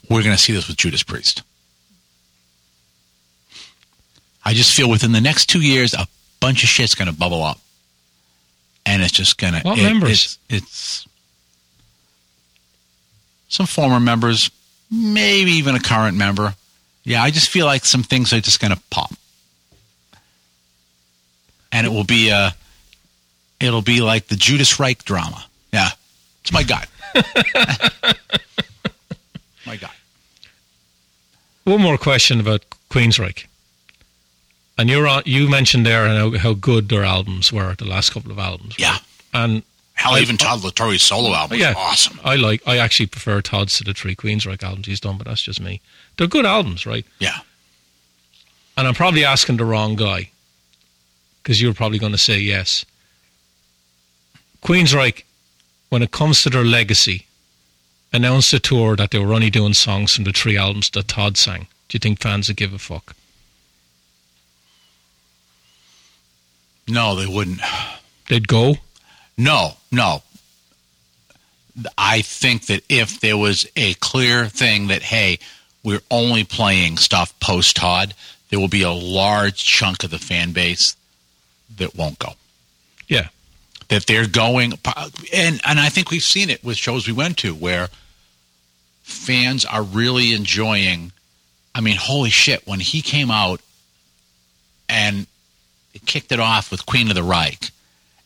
we're going to see this with Judas Priest. I just feel within the next two years, a bunch of shit's going to bubble up, and it's just going to. What members? It's, it's some former members, maybe even a current member. Yeah, I just feel like some things are just going to pop, and it will be a. It'll be like the Judas Reich drama. Yeah, it's my god, my gut. one more question about Queensryche. And you're on, you mentioned there how, how good their albums were, the last couple of albums. Yeah. And Hell, I- even Todd La Torre's solo album yeah, awesome. I like. I actually prefer Todd's to the three Queens' Queensryche albums he's done, but that's just me. They're good albums, right? Yeah. And I'm probably asking the wrong guy because you're probably going to say yes. Queensryche, when it comes to their legacy, announced a tour that they were only doing songs from the three albums that Todd sang. Do you think fans would give a fuck? No, they wouldn't. They'd go. No, no. I think that if there was a clear thing that, hey, we're only playing stuff post Todd, there will be a large chunk of the fan base that won't go. Yeah. That they're going, and and I think we've seen it with shows we went to where fans are really enjoying. I mean, holy shit! When he came out and kicked it off with Queen of the Reich,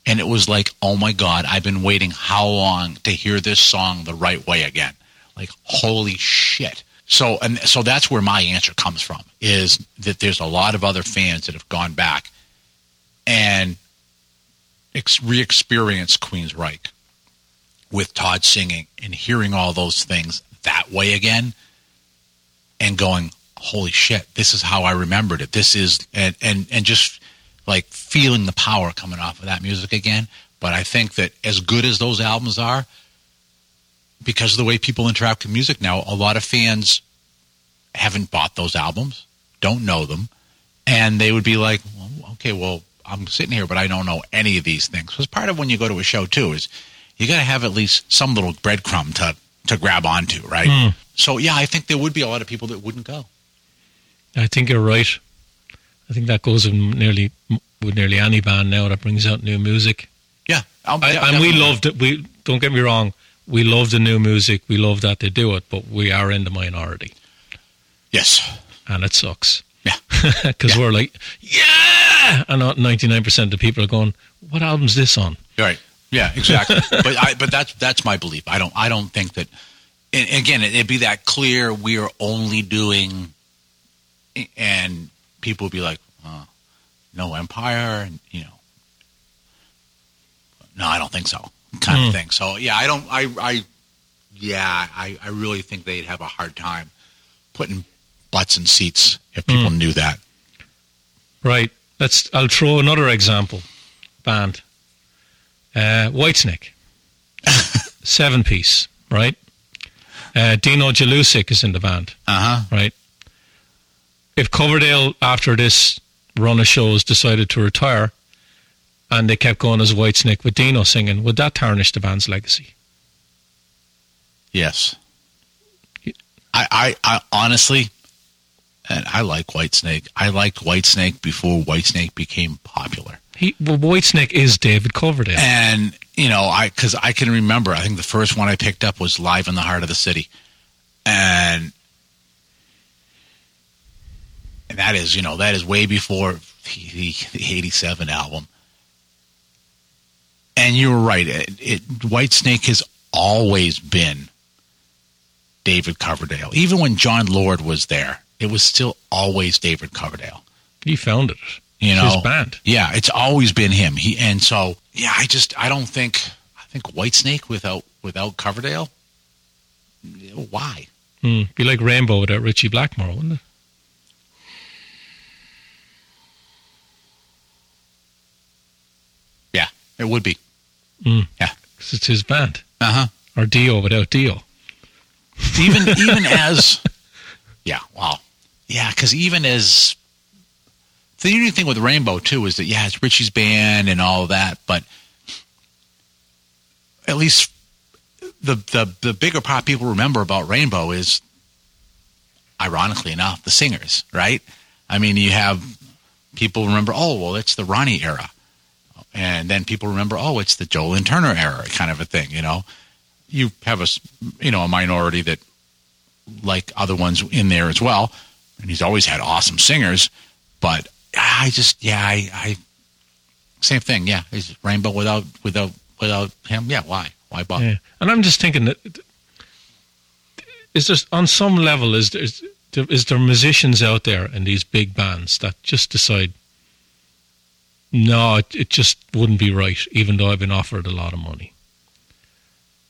and it was like, oh my god, I've been waiting how long to hear this song the right way again? Like, holy shit! So, and so that's where my answer comes from is that there's a lot of other fans that have gone back and ex- re-experienced Queensryche with Todd singing and hearing all those things that way again, and going, holy shit, this is how I remembered it. This is and and and just like feeling the power coming off of that music again. But I think that as good as those albums are, because of the way people interact with music now, a lot of fans haven't bought those albums, don't know them, and they would be like, well, okay, well, I'm sitting here, but I don't know any of these things. Because part of when you go to a show too is you got to have at least some little breadcrumb to to grab onto, right? Hmm. So yeah, I think there would be a lot of people that wouldn't go. I think you're right. I think that goes with nearly with nearly any band now that brings out new music. Yeah, I, yeah, and we loved it. We don't get me wrong. We love the new music. We love that they do it, but we are in the minority, Yes, and it sucks. Yeah. because Yeah. we're like, yeah, and ninety nine percent of people are going, "What album's this on?" right. Yeah, exactly. but I, but that's that's my belief. I don't I don't think that. And again, it'd be that clear. We are only doing, and people would be like, uh, "No Empire," and you know, no, I don't think so, kind Hmm. of thing. So yeah, I don't. I I yeah, I I really think they'd have a hard time putting butts in seats if people Hmm. knew that. Right. Let's. I'll throw another example. Band. Uh, Whitesnake. Seven piece. Right. Uh, Dino Jelusick is in the band. Uh huh. Right. If Coverdale after this run of shows decided to retire, and they kept going as Whitesnake with Dino singing, would that tarnish the band's legacy? Yes. I, I, I honestly, and I like Whitesnake. I liked Whitesnake before Whitesnake became popular. He well, Whitesnake is David Coverdale. And, you know, I, cause I can remember, I think the first one I picked up was Live in the Heart of the City. And, and that is, you know, that is way before the, the 87 album. And you were right. It, it, Whitesnake has always been David Coverdale. Even when Jon Lord was there, it was still always David Coverdale. He founded it. You know, his band. Yeah, it's always been him. He and so yeah, I just I don't think I think Whitesnake without without Coverdale. Why? Hmm. Be like Rainbow without Ritchie Blackmore, wouldn't it? It would be. Mm. Yeah. 'Cause it's his band. Uh huh. Or Dio without Dio. Even even as, yeah, wow, yeah, because even as the unique thing with Rainbow too is that yeah, it's Ritchie's band and all of that, but at least the the the bigger part people remember about Rainbow is, ironically enough, the singers, right? I mean, you have people remember, oh, well, it's the Ronnie era, and then people remember, oh, it's the Joe Lynn Turner era, kind of a thing, you know. You have a you know a minority that like other ones in there as well, and he's always had awesome singers, but I just yeah, I, I same thing, yeah, is Rainbow without without without him, yeah, why why bother? Yeah. And I'm just thinking that is there on some level is there, is there musicians out there in these big bands that just decide no, it, it just wouldn't be right, even though I've been offered a lot of money.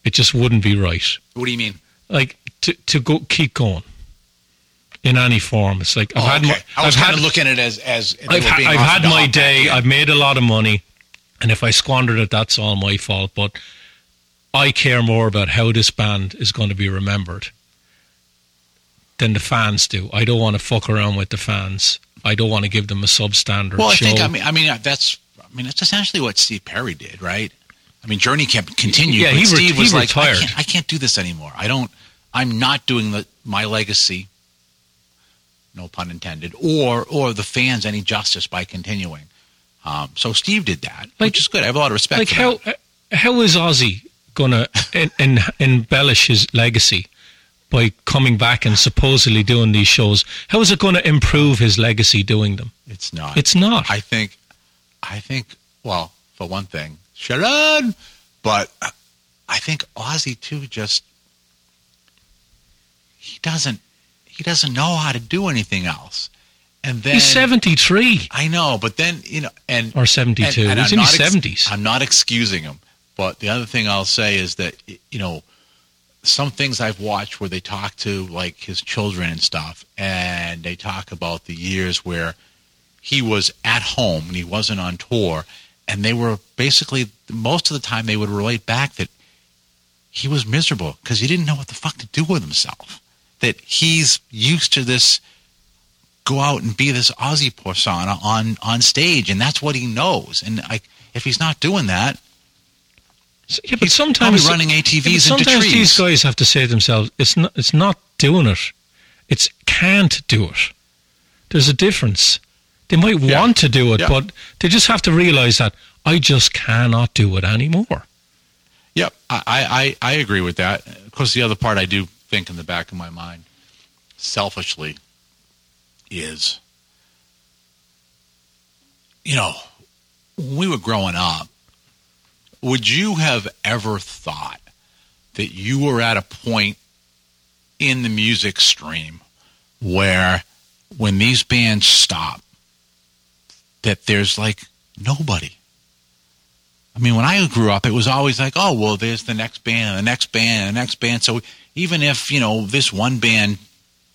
It just wouldn't be right. What do you mean? Like to to go keep going in any form. It's like I've Oh, had okay. my, I was I've kind had of looking at it as as I've, ha- I've had my day. I've made a lot of money, and if I squandered it, that's all my fault. But I care more about how this band is going to be remembered than the fans do. I don't want to fuck around with the fans. I don't want to give them a substandard Well, I show. think I mean I mean that's I mean that's essentially what Steve Perry did, right? I mean, Journey kept continued. Yeah, but he re- Steve he was like, retired. I can't, I can't do this anymore. I don't. I'm not doing the my legacy. No pun intended, or or the fans any justice by continuing. Um, so Steve did that, Like- which is good. I have a lot of respect. like for how that. how is Ozzy gonna en- en- embellish his legacy by coming back and supposedly doing these shows? How is it going to improve his legacy doing them? It's not. It's not. I think, I think. Well, for one thing, Sharon, but I think Ozzy too. Just he doesn't. He doesn't know how to do anything else. And then He's seventy three I know, but then you know, and or seventy two. and- and He's I'm in his ex- seventies. I'm not excusing him, but the other thing I'll say is that you know some things I've watched where they talk to like his children and stuff, and they talk about the years where he was at home and he wasn't on tour, and they were basically most of the time they would relate back that he was miserable because he didn't know what the fuck to do with himself. That he's used to this go out and be this Ozzy persona on on stage, and that's what he knows. And like, if he's not doing that, Yeah, but sometimes running yeah, ATVs into sometimes trees. these guys have to say to themselves, "It's not. It's not doing it. It's can't do it." There's a difference. They might Yeah. want to do it, Yeah. but they just have to realize that I just cannot do it anymore. Yep, I, I, I agree with that. Of course, the other part I do think in the back of my mind, selfishly, is, you know, when we were growing up, would you have ever thought that you were at a point in the music stream where when these bands stop, that there's like nobody? I mean, when I grew up, it was always like, oh, well, there's the next band, the next band, the next band. So even if, you know, this one band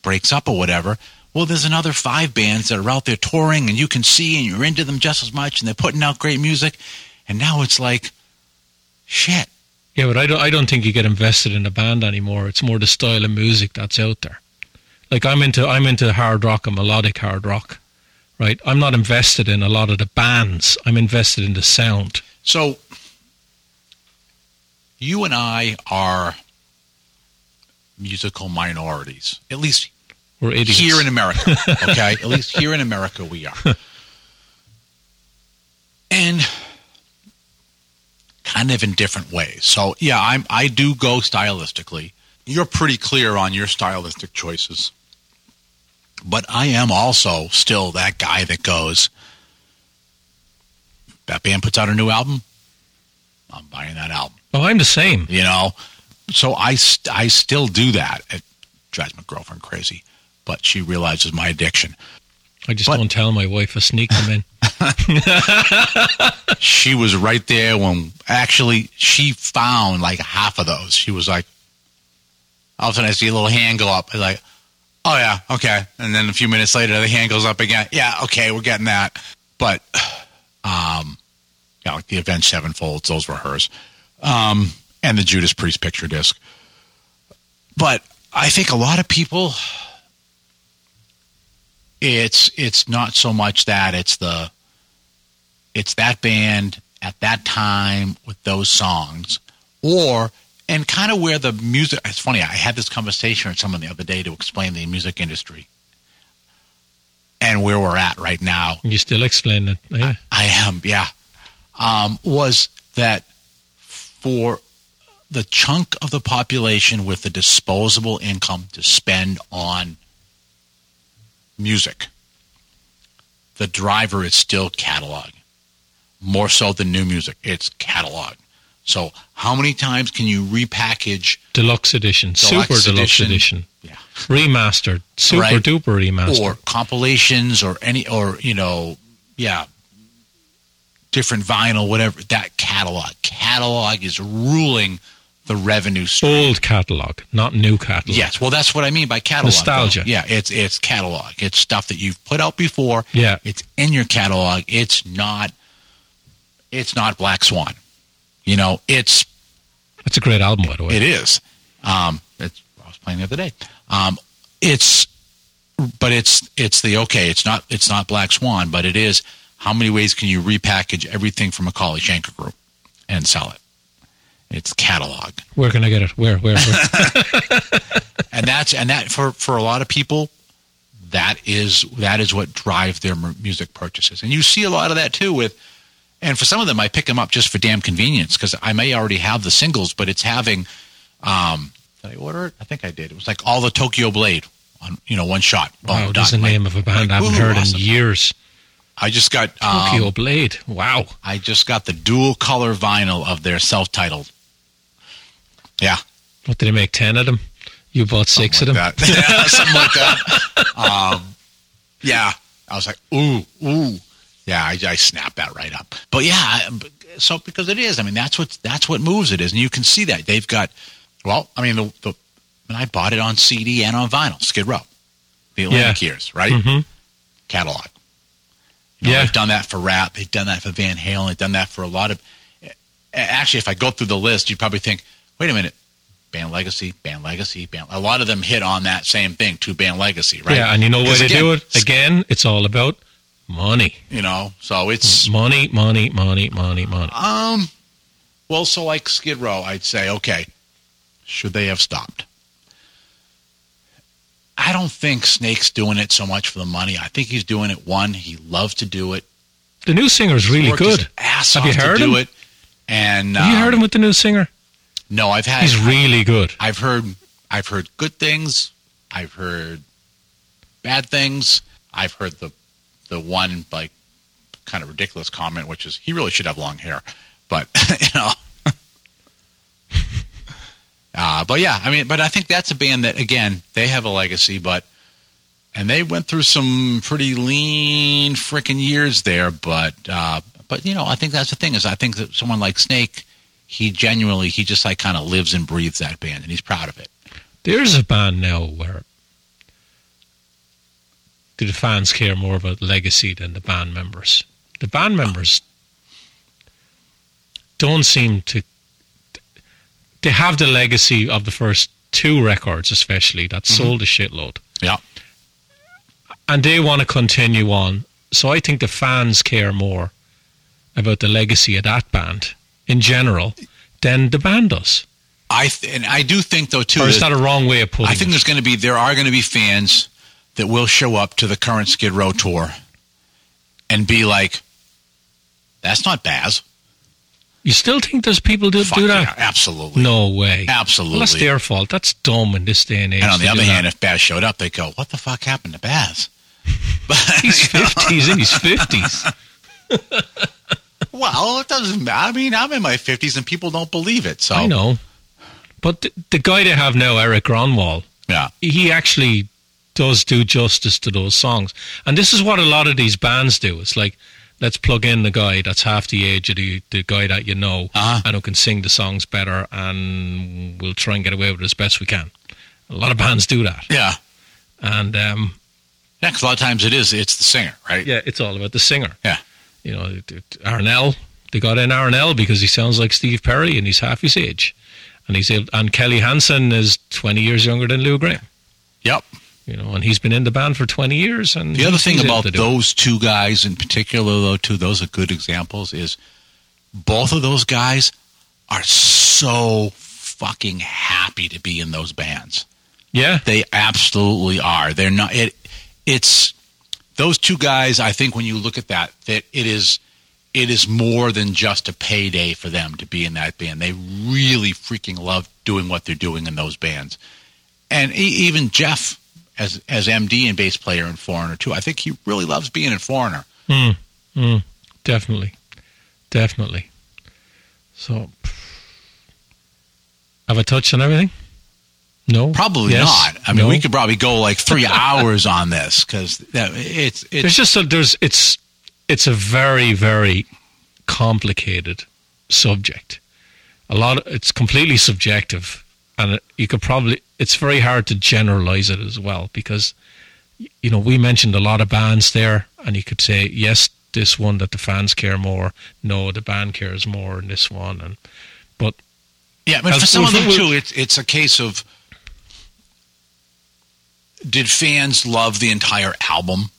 breaks up or whatever, well, there's another five bands that are out there touring, and you can see, and you're into them just as much, and they're putting out great music. And now it's like, shit. Yeah, but I don't. I don't think you get invested in a band anymore. It's more the style of music that's out there. Like I'm into. I'm into hard rock and melodic hard rock, right? I'm not invested in a lot of the bands. I'm invested in the sound. So you and I are musical minorities, at least We're idiots. here in America. Okay, at least here in America we are, and kind of in different ways. So yeah, I'm I do go stylistically. You're pretty clear on your stylistic choices, but I am also still that guy that goes. That band puts out a new album. I'm buying that album oh, I'm the same. you know so i st- i still do that it drives my girlfriend crazy but she realizes my addiction I just But- don't tell my wife. I sneak them in. she was right there when actually she found like half of those. She was like all of a sudden i see a little hand go up. I'm like oh yeah okay. And then a few minutes later the hand goes up again. Yeah okay we're getting that. But um Yeah, like the Avenged Sevenfolds, those were hers. Um, and the Judas Priest picture disc. But I think a lot of people it's it's not so much that it's the it's that band at that time with those songs or and kind of where the music it's funny i had this conversation with someone the other day to explain the music industry and where we're at right now You still explain it. Yeah. I am, yeah. Um, was that for the chunk of the population with the disposable income to spend on music, the driver is still catalog. More so than new music, it's catalog. So, how many times can you repackage? Deluxe edition, Deluxe super deluxe edition. edition, Yeah. remastered, super Right. duper remastered. or compilations or any or you know yeah different vinyl whatever that catalog catalog is ruling the revenue stream Old catalog, not new catalog. yes well that's what i mean by catalog though. Nostalgia. yeah it's it's catalog it's stuff that you've put out before Yeah. it's in your catalog it's not it's not black swan you know it's That's a great album, by the way. it is. Um, it's, I was playing the other day. Um, it's, but it's it's the okay. It's not it's not Black Swan, but it is. How many ways can you repackage everything from a McAuley Schenker Group and sell it? It's catalog, Where can I get it? Where? Where? where? and that's and that for for a lot of people, that is that is what drives their music purchases, and you see a lot of that too with. And for some of them, I pick them up just for damn convenience because I may already have the singles, but it's having. Um, did I order it? I think I did. It was like all the Tokyo Blade on you know one shot. Wow, done. that's the Like- name of a band like, I haven't ooh, heard awesome. in years. I just got um, Tokyo Blade. Wow. I just got the dual color vinyl of their self titled. Yeah, What did they make? Ten of them. You bought six of them. like that. yeah, something like that. Um, yeah, I was like, ooh, ooh. Yeah, I, I snapped that right up. But yeah, so because it is, I mean, that's what that's what moves it is, and you can see that they've got. Well, I mean, the, the when I bought it on CD and on vinyl, Skid Row, the Atlantic years, right? Mhm. Catalog. You know, Yeah. they've done that for Ratt. They've done that for Van Halen. They've done that for a lot of. Actually, if I go through the list, you'd probably think, wait a minute, band legacy, band legacy, band. A lot of them hit on that same thing, to band legacy, right? Yeah, and you know why they again, do it? Again, it's all about money. You know, so it's Money, money, money, money, money. um, well, so like Skid Row, I'd say, okay, should they have stopped? I don't think Snake's doing it so much for the money. I think he's doing it. One, he loves to do it. The new singer's really good. Ass Have off you heard to do him? it. And Have you um, heard him with the new singer? No, I've had. He's really good. I've heard I've heard good things. I've heard bad things. I've heard the the one like kind of ridiculous comment, which is he really should have long hair. But you know, uh, but yeah, I mean, but I think that's a band that again they have a legacy, but and they went through some pretty lean freaking years there. But uh, but you know, I think that's the thing is I think that someone like Snake, he genuinely he just like kind of lives and breathes that band, and he's proud of it. There's a band now where do the fans care more about legacy than the band members? The band members don't seem to. They have the legacy of the first two records, especially that mm-hmm. sold a shitload, Yeah. and they want to continue on. So I think the fans care more about the legacy of that band in general than the band does. I th- and I do think though too. Or is that- that a wrong way of putting it? I think it? there's going to be there are going to be fans that will show up to the current Skid Row tour and be like, "That's not Baz." You still think those people that Fuck do yeah, that? absolutely. No way. Absolutely. Well, that's their fault. That's dumb in this day and age. And on the other hand, that. if Baz showed up, they go, "What the fuck happened to Baz?" But he's fifty, he's in his fifties. well, it doesn't matter. I mean, I'm in my fifties and people don't believe it. So I know, but the, the guy they have now, Erik Gronwall, Yeah. he actually does do justice to those songs. And this is what a lot of these bands do. It's like let's plug in the guy that's half the age of the, the guy that you know Uh-huh. and who can sing the songs better, and we'll try and get away with it as best we can. A lot of bands do that, Yeah. and um, Yeah, because a lot of times it is, it's the singer, right? yeah, it's all about the singer. Yeah. You know, Arnel They got in Arnel because he sounds like Steve Perry and he's half his age, and he's able, and Kelly Hansen is twenty years younger than Lou Gramm. Yep. You know, and he's been in the band for twenty years. And The other thing about to do it. those two guys in particular, though, too, those are good examples, is both of those guys are so fucking happy to be in those bands. yeah, They absolutely are. They're not. It. It's those two guys. I think when you look at that, that it is. It is more than just a payday for them to be in that band. They really freaking love doing what they're doing in those bands. And e- even Jeff, as as MD and bass player in Foreigner too, I think he really loves being in Foreigner. Mm, mm, definitely, definitely. So, have I touched on everything? No, Probably Yes? not. I mean, No? we could probably go like three hours on this because it's There's just a, there's it's it's a very very complicated subject. A lot. Of, it's completely subjective, and you could probably. It's very hard to generalize it as well because, you know, we mentioned a lot of bands there, and you could say yes, this one that the fans care more. No, the band cares more in this one, and but Yeah, but for some of them too, it's it's a case of did fans love the entire album,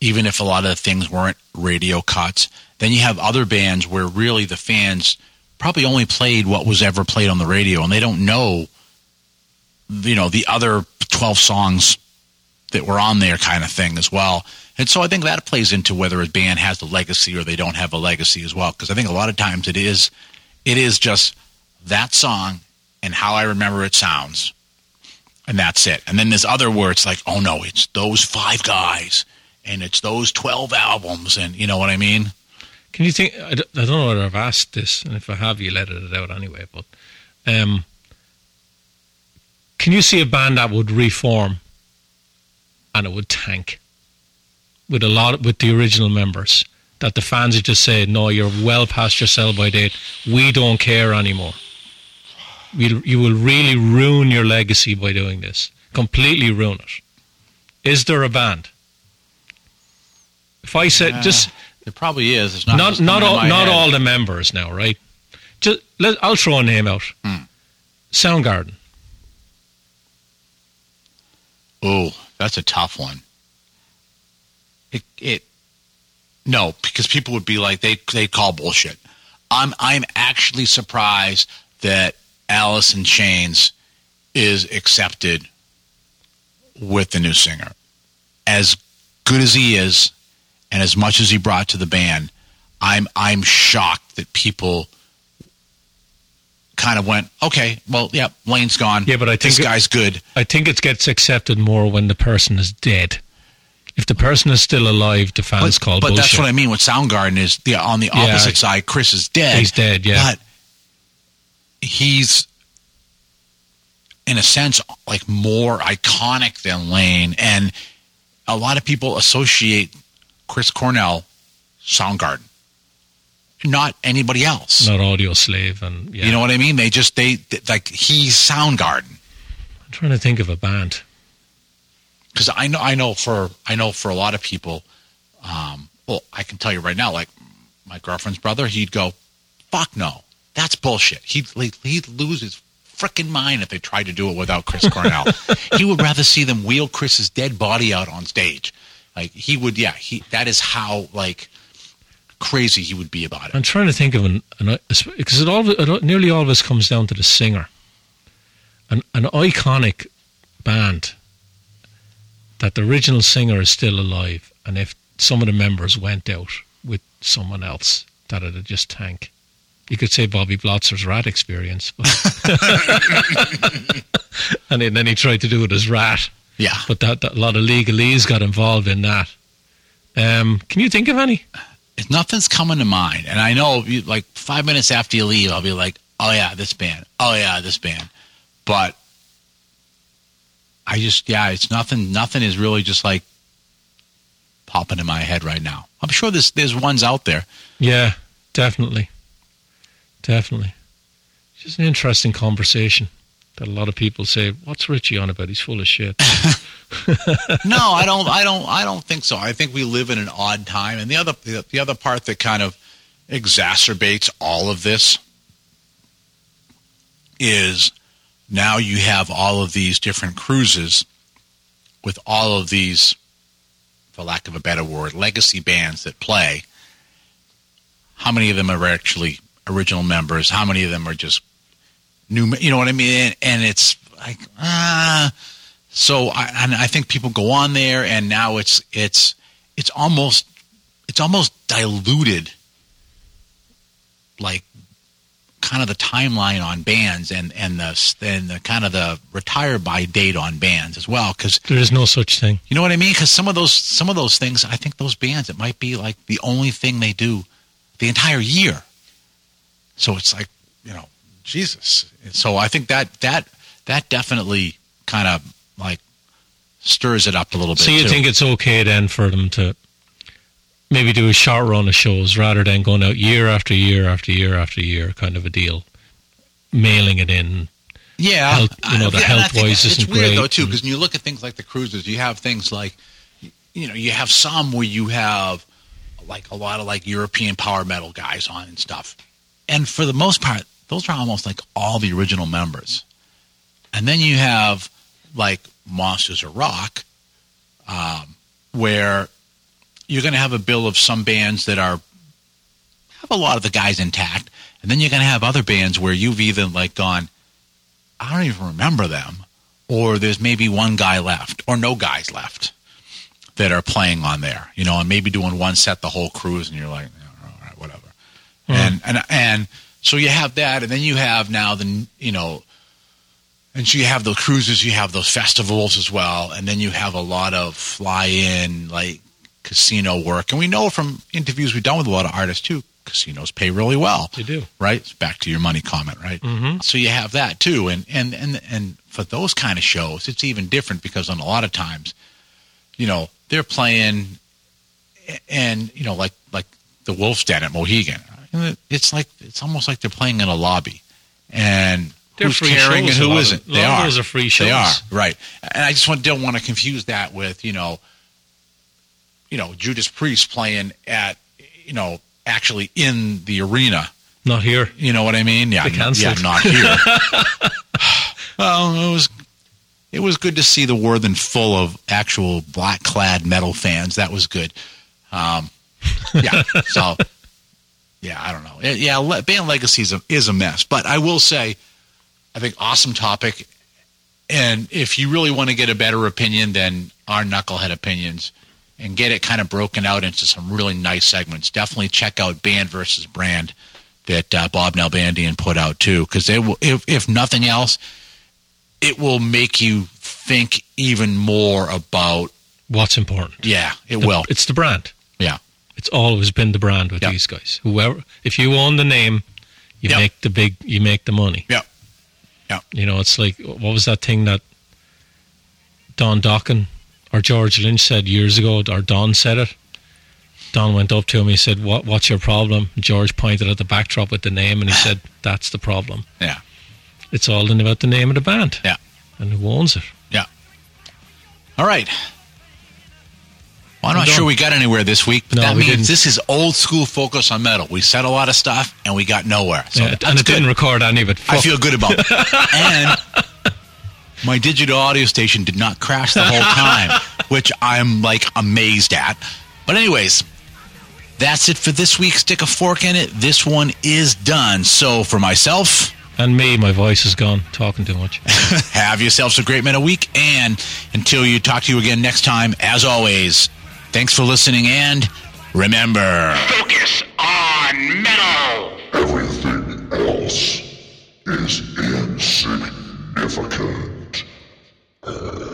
even if a lot of the things weren't radio cuts. Then you have other bands where really the fans probably only played what was ever played on the radio, and they don't know, you know, the other twelve songs that were on there, kind of thing as well. And so I think that plays into whether a band has a legacy or they don't have a legacy as well. Because I think a lot of times it is, it is just that song and how I remember it sounds. And that's it. And then there's other words like, oh no, it's those five guys and it's those 12 albums. And you know what I mean? Can you think? I don't, I don't know whether I've asked this, and if I have, you let it out anyway. But um, can you see a band that would reform and it would tank with a lot with the original members? That the fans would just say, "No, you're well past your sell by date. We don't care anymore." You you will really ruin your legacy by doing this. Completely ruin it. Is there a band? If I said just There probably is. It's not not not all not head. all the members now, right? Just let, I'll throw a name out. Hmm. Soundgarden. Oh, that's a tough one. It it no, because people would be like they they call bullshit. I'm I'm actually surprised that Alice in Chains is accepted with the new singer. As good as he is, and as much as he brought to the band, I'm I'm shocked that people kind of went, okay, well, yeah, Lane's gone. Yeah, but I this think it- guy's good. I think it gets accepted more when the person is dead. If the person is still alive, the fans but, call but bullshit. that's what I mean with Soundgarden is the on the Yeah. opposite side. Chris is dead. He's dead, yeah. But he's in a sense like more iconic than Lane, and a lot of people associate Chris Cornell Soundgarden, not anybody else. Not Audioslave, and yeah. You know what I mean? They just they, they like he's Soundgarden. I'm trying to think of a band. because I know I know for I know for a lot of people, um, well, I can tell you right now, like my girlfriend's brother, he'd go, "Fuck no, that's bullshit." He'd he'd lose his freaking mind if they tried to do it without Chris Cornell. he would rather see them wheel Chris's dead body out on stage. Like he would, yeah. He that is how like crazy he would be about it. I'm trying to think of an because it all it nearly always comes down to the singer. An an iconic band that the original singer is still alive, and if some of the members went out with someone else, that it'd just tank. You could say Bobby Blotzer's Ratt Experience, but and then then he tried to do it as Ratt, Yeah, but that, that a lot of legalese got involved in that. Um, can you think of any? If nothing's coming to mind, and I know you, like five minutes after you leave, I'll be like, "Oh yeah, this band. Oh yeah, this band." But I just, yeah, it's nothing. Nothing is really just like popping in my head right now. I'm sure there's there's ones out there. Yeah, definitely. Definitely. Just an interesting conversation that a lot of people say, What's Richie on about? He's full of shit. no, I don't. I don't. I don't think so. I think we live in an odd time, and the other the, the other part that kind of exacerbates all of this is now you have all of these different cruises with all of these, for lack of a better word, legacy bands that play. How many of them are actually original members? How many of them are just new? You know what I mean? And it's like ah. so I, and I think people go on there, and now it's it's it's almost it's almost diluted, like kind of the timeline on bands and and the and the kind of the retire by date on bands as well because There is no such thing. you know what I mean because some of those some of those things I think those bands it might be like the only thing they do the entire year so it's like you know Jesus so I think that that that definitely kind of like stirs it up a little bit So you too. think it's okay then for them to maybe do a short run of shows rather than going out year after year after year after year kind of a deal, mailing it in. Yeah, health- you know, the I health wise it's isn't weird great. though too because when you look at things like the cruises, you have things like, you know, you have some where you have like a lot of like European power metal guys on and stuff, and for the most part, those are almost like all the original members, and then you have like Monsters of Rock, um, where you're going to have a bill of some bands that are have a lot of the guys intact, and then you're going to have other bands where you've either like gone. I don't even remember them. Or there's maybe one guy left, or no guys left that are playing on there, you know, and maybe doing one set the whole cruise, and you're like, all right, whatever. And and and so you have that, and then you have now the you know, and so you have the cruises, you have those festivals as well, and then you have a lot of fly-in like casino work, and we know from interviews we've done with a lot of artists too, casinos pay really well They do. right? It's back to your money comment, right? Mhm. So you have that too, and and and and for those kind of shows, it's even different because on a lot of times, you know, they're playing, and you know, like like the Wolf's Den at Mohegan, it's like it's almost like they're playing in a lobby, and They're who's free caring and who isn't? They are. those are free shows. They are right, and I just want, don't want to confuse that with you know, you know, Judas Priest playing at you know actually in the arena. Not here. You know what I mean? Yeah, n- yeah, not here. well, it was it was good to see the Worthen full of actual black clad metal fans. That was good. Um, yeah, so yeah, I don't know. Yeah, le- band legacy is a, is a mess, but I will say, I think awesome topic. And if you really want to get a better opinion than our knucklehead opinions, and get it kind of broken out into some really nice segments, definitely check out Band versus Brand that uh, Bob Nalbandian put out too, because they will, if, if nothing else, it will make you think even more about. What's important? Yeah, it The- will. It's the brand. It's always been the brand with Yeah. these guys. Whoever, if you own the name, you Yeah. make the big, you make the money. Yeah. Yeah. You know, it's like what was that thing that Don Dokken or George Lynch said years ago, or Don said it. Don went up to him. He said, "What? What's your problem?" George pointed at the backdrop with the name, and he said, "That's the problem. yeah, It's all in about the name of the band. Yeah. and who owns it." yeah. All right. Well, I'm not sure we got anywhere this week, but No, that we means didn't. this is old school focus on metal. We said a lot of stuff and we got nowhere. So Yeah, and it good. didn't record any of it. I feel good about it. and my digital audio station did not crash the whole time, which I'm like amazed at. But anyways, that's it for this week. Stick a fork in it. This one is done. So for myself, and me, my voice is gone. Talking too much. have yourselves a great metal week. And until you talk to you again next time, as always, thanks for listening and remember. Focus on metal. Everything else is insignificant. You're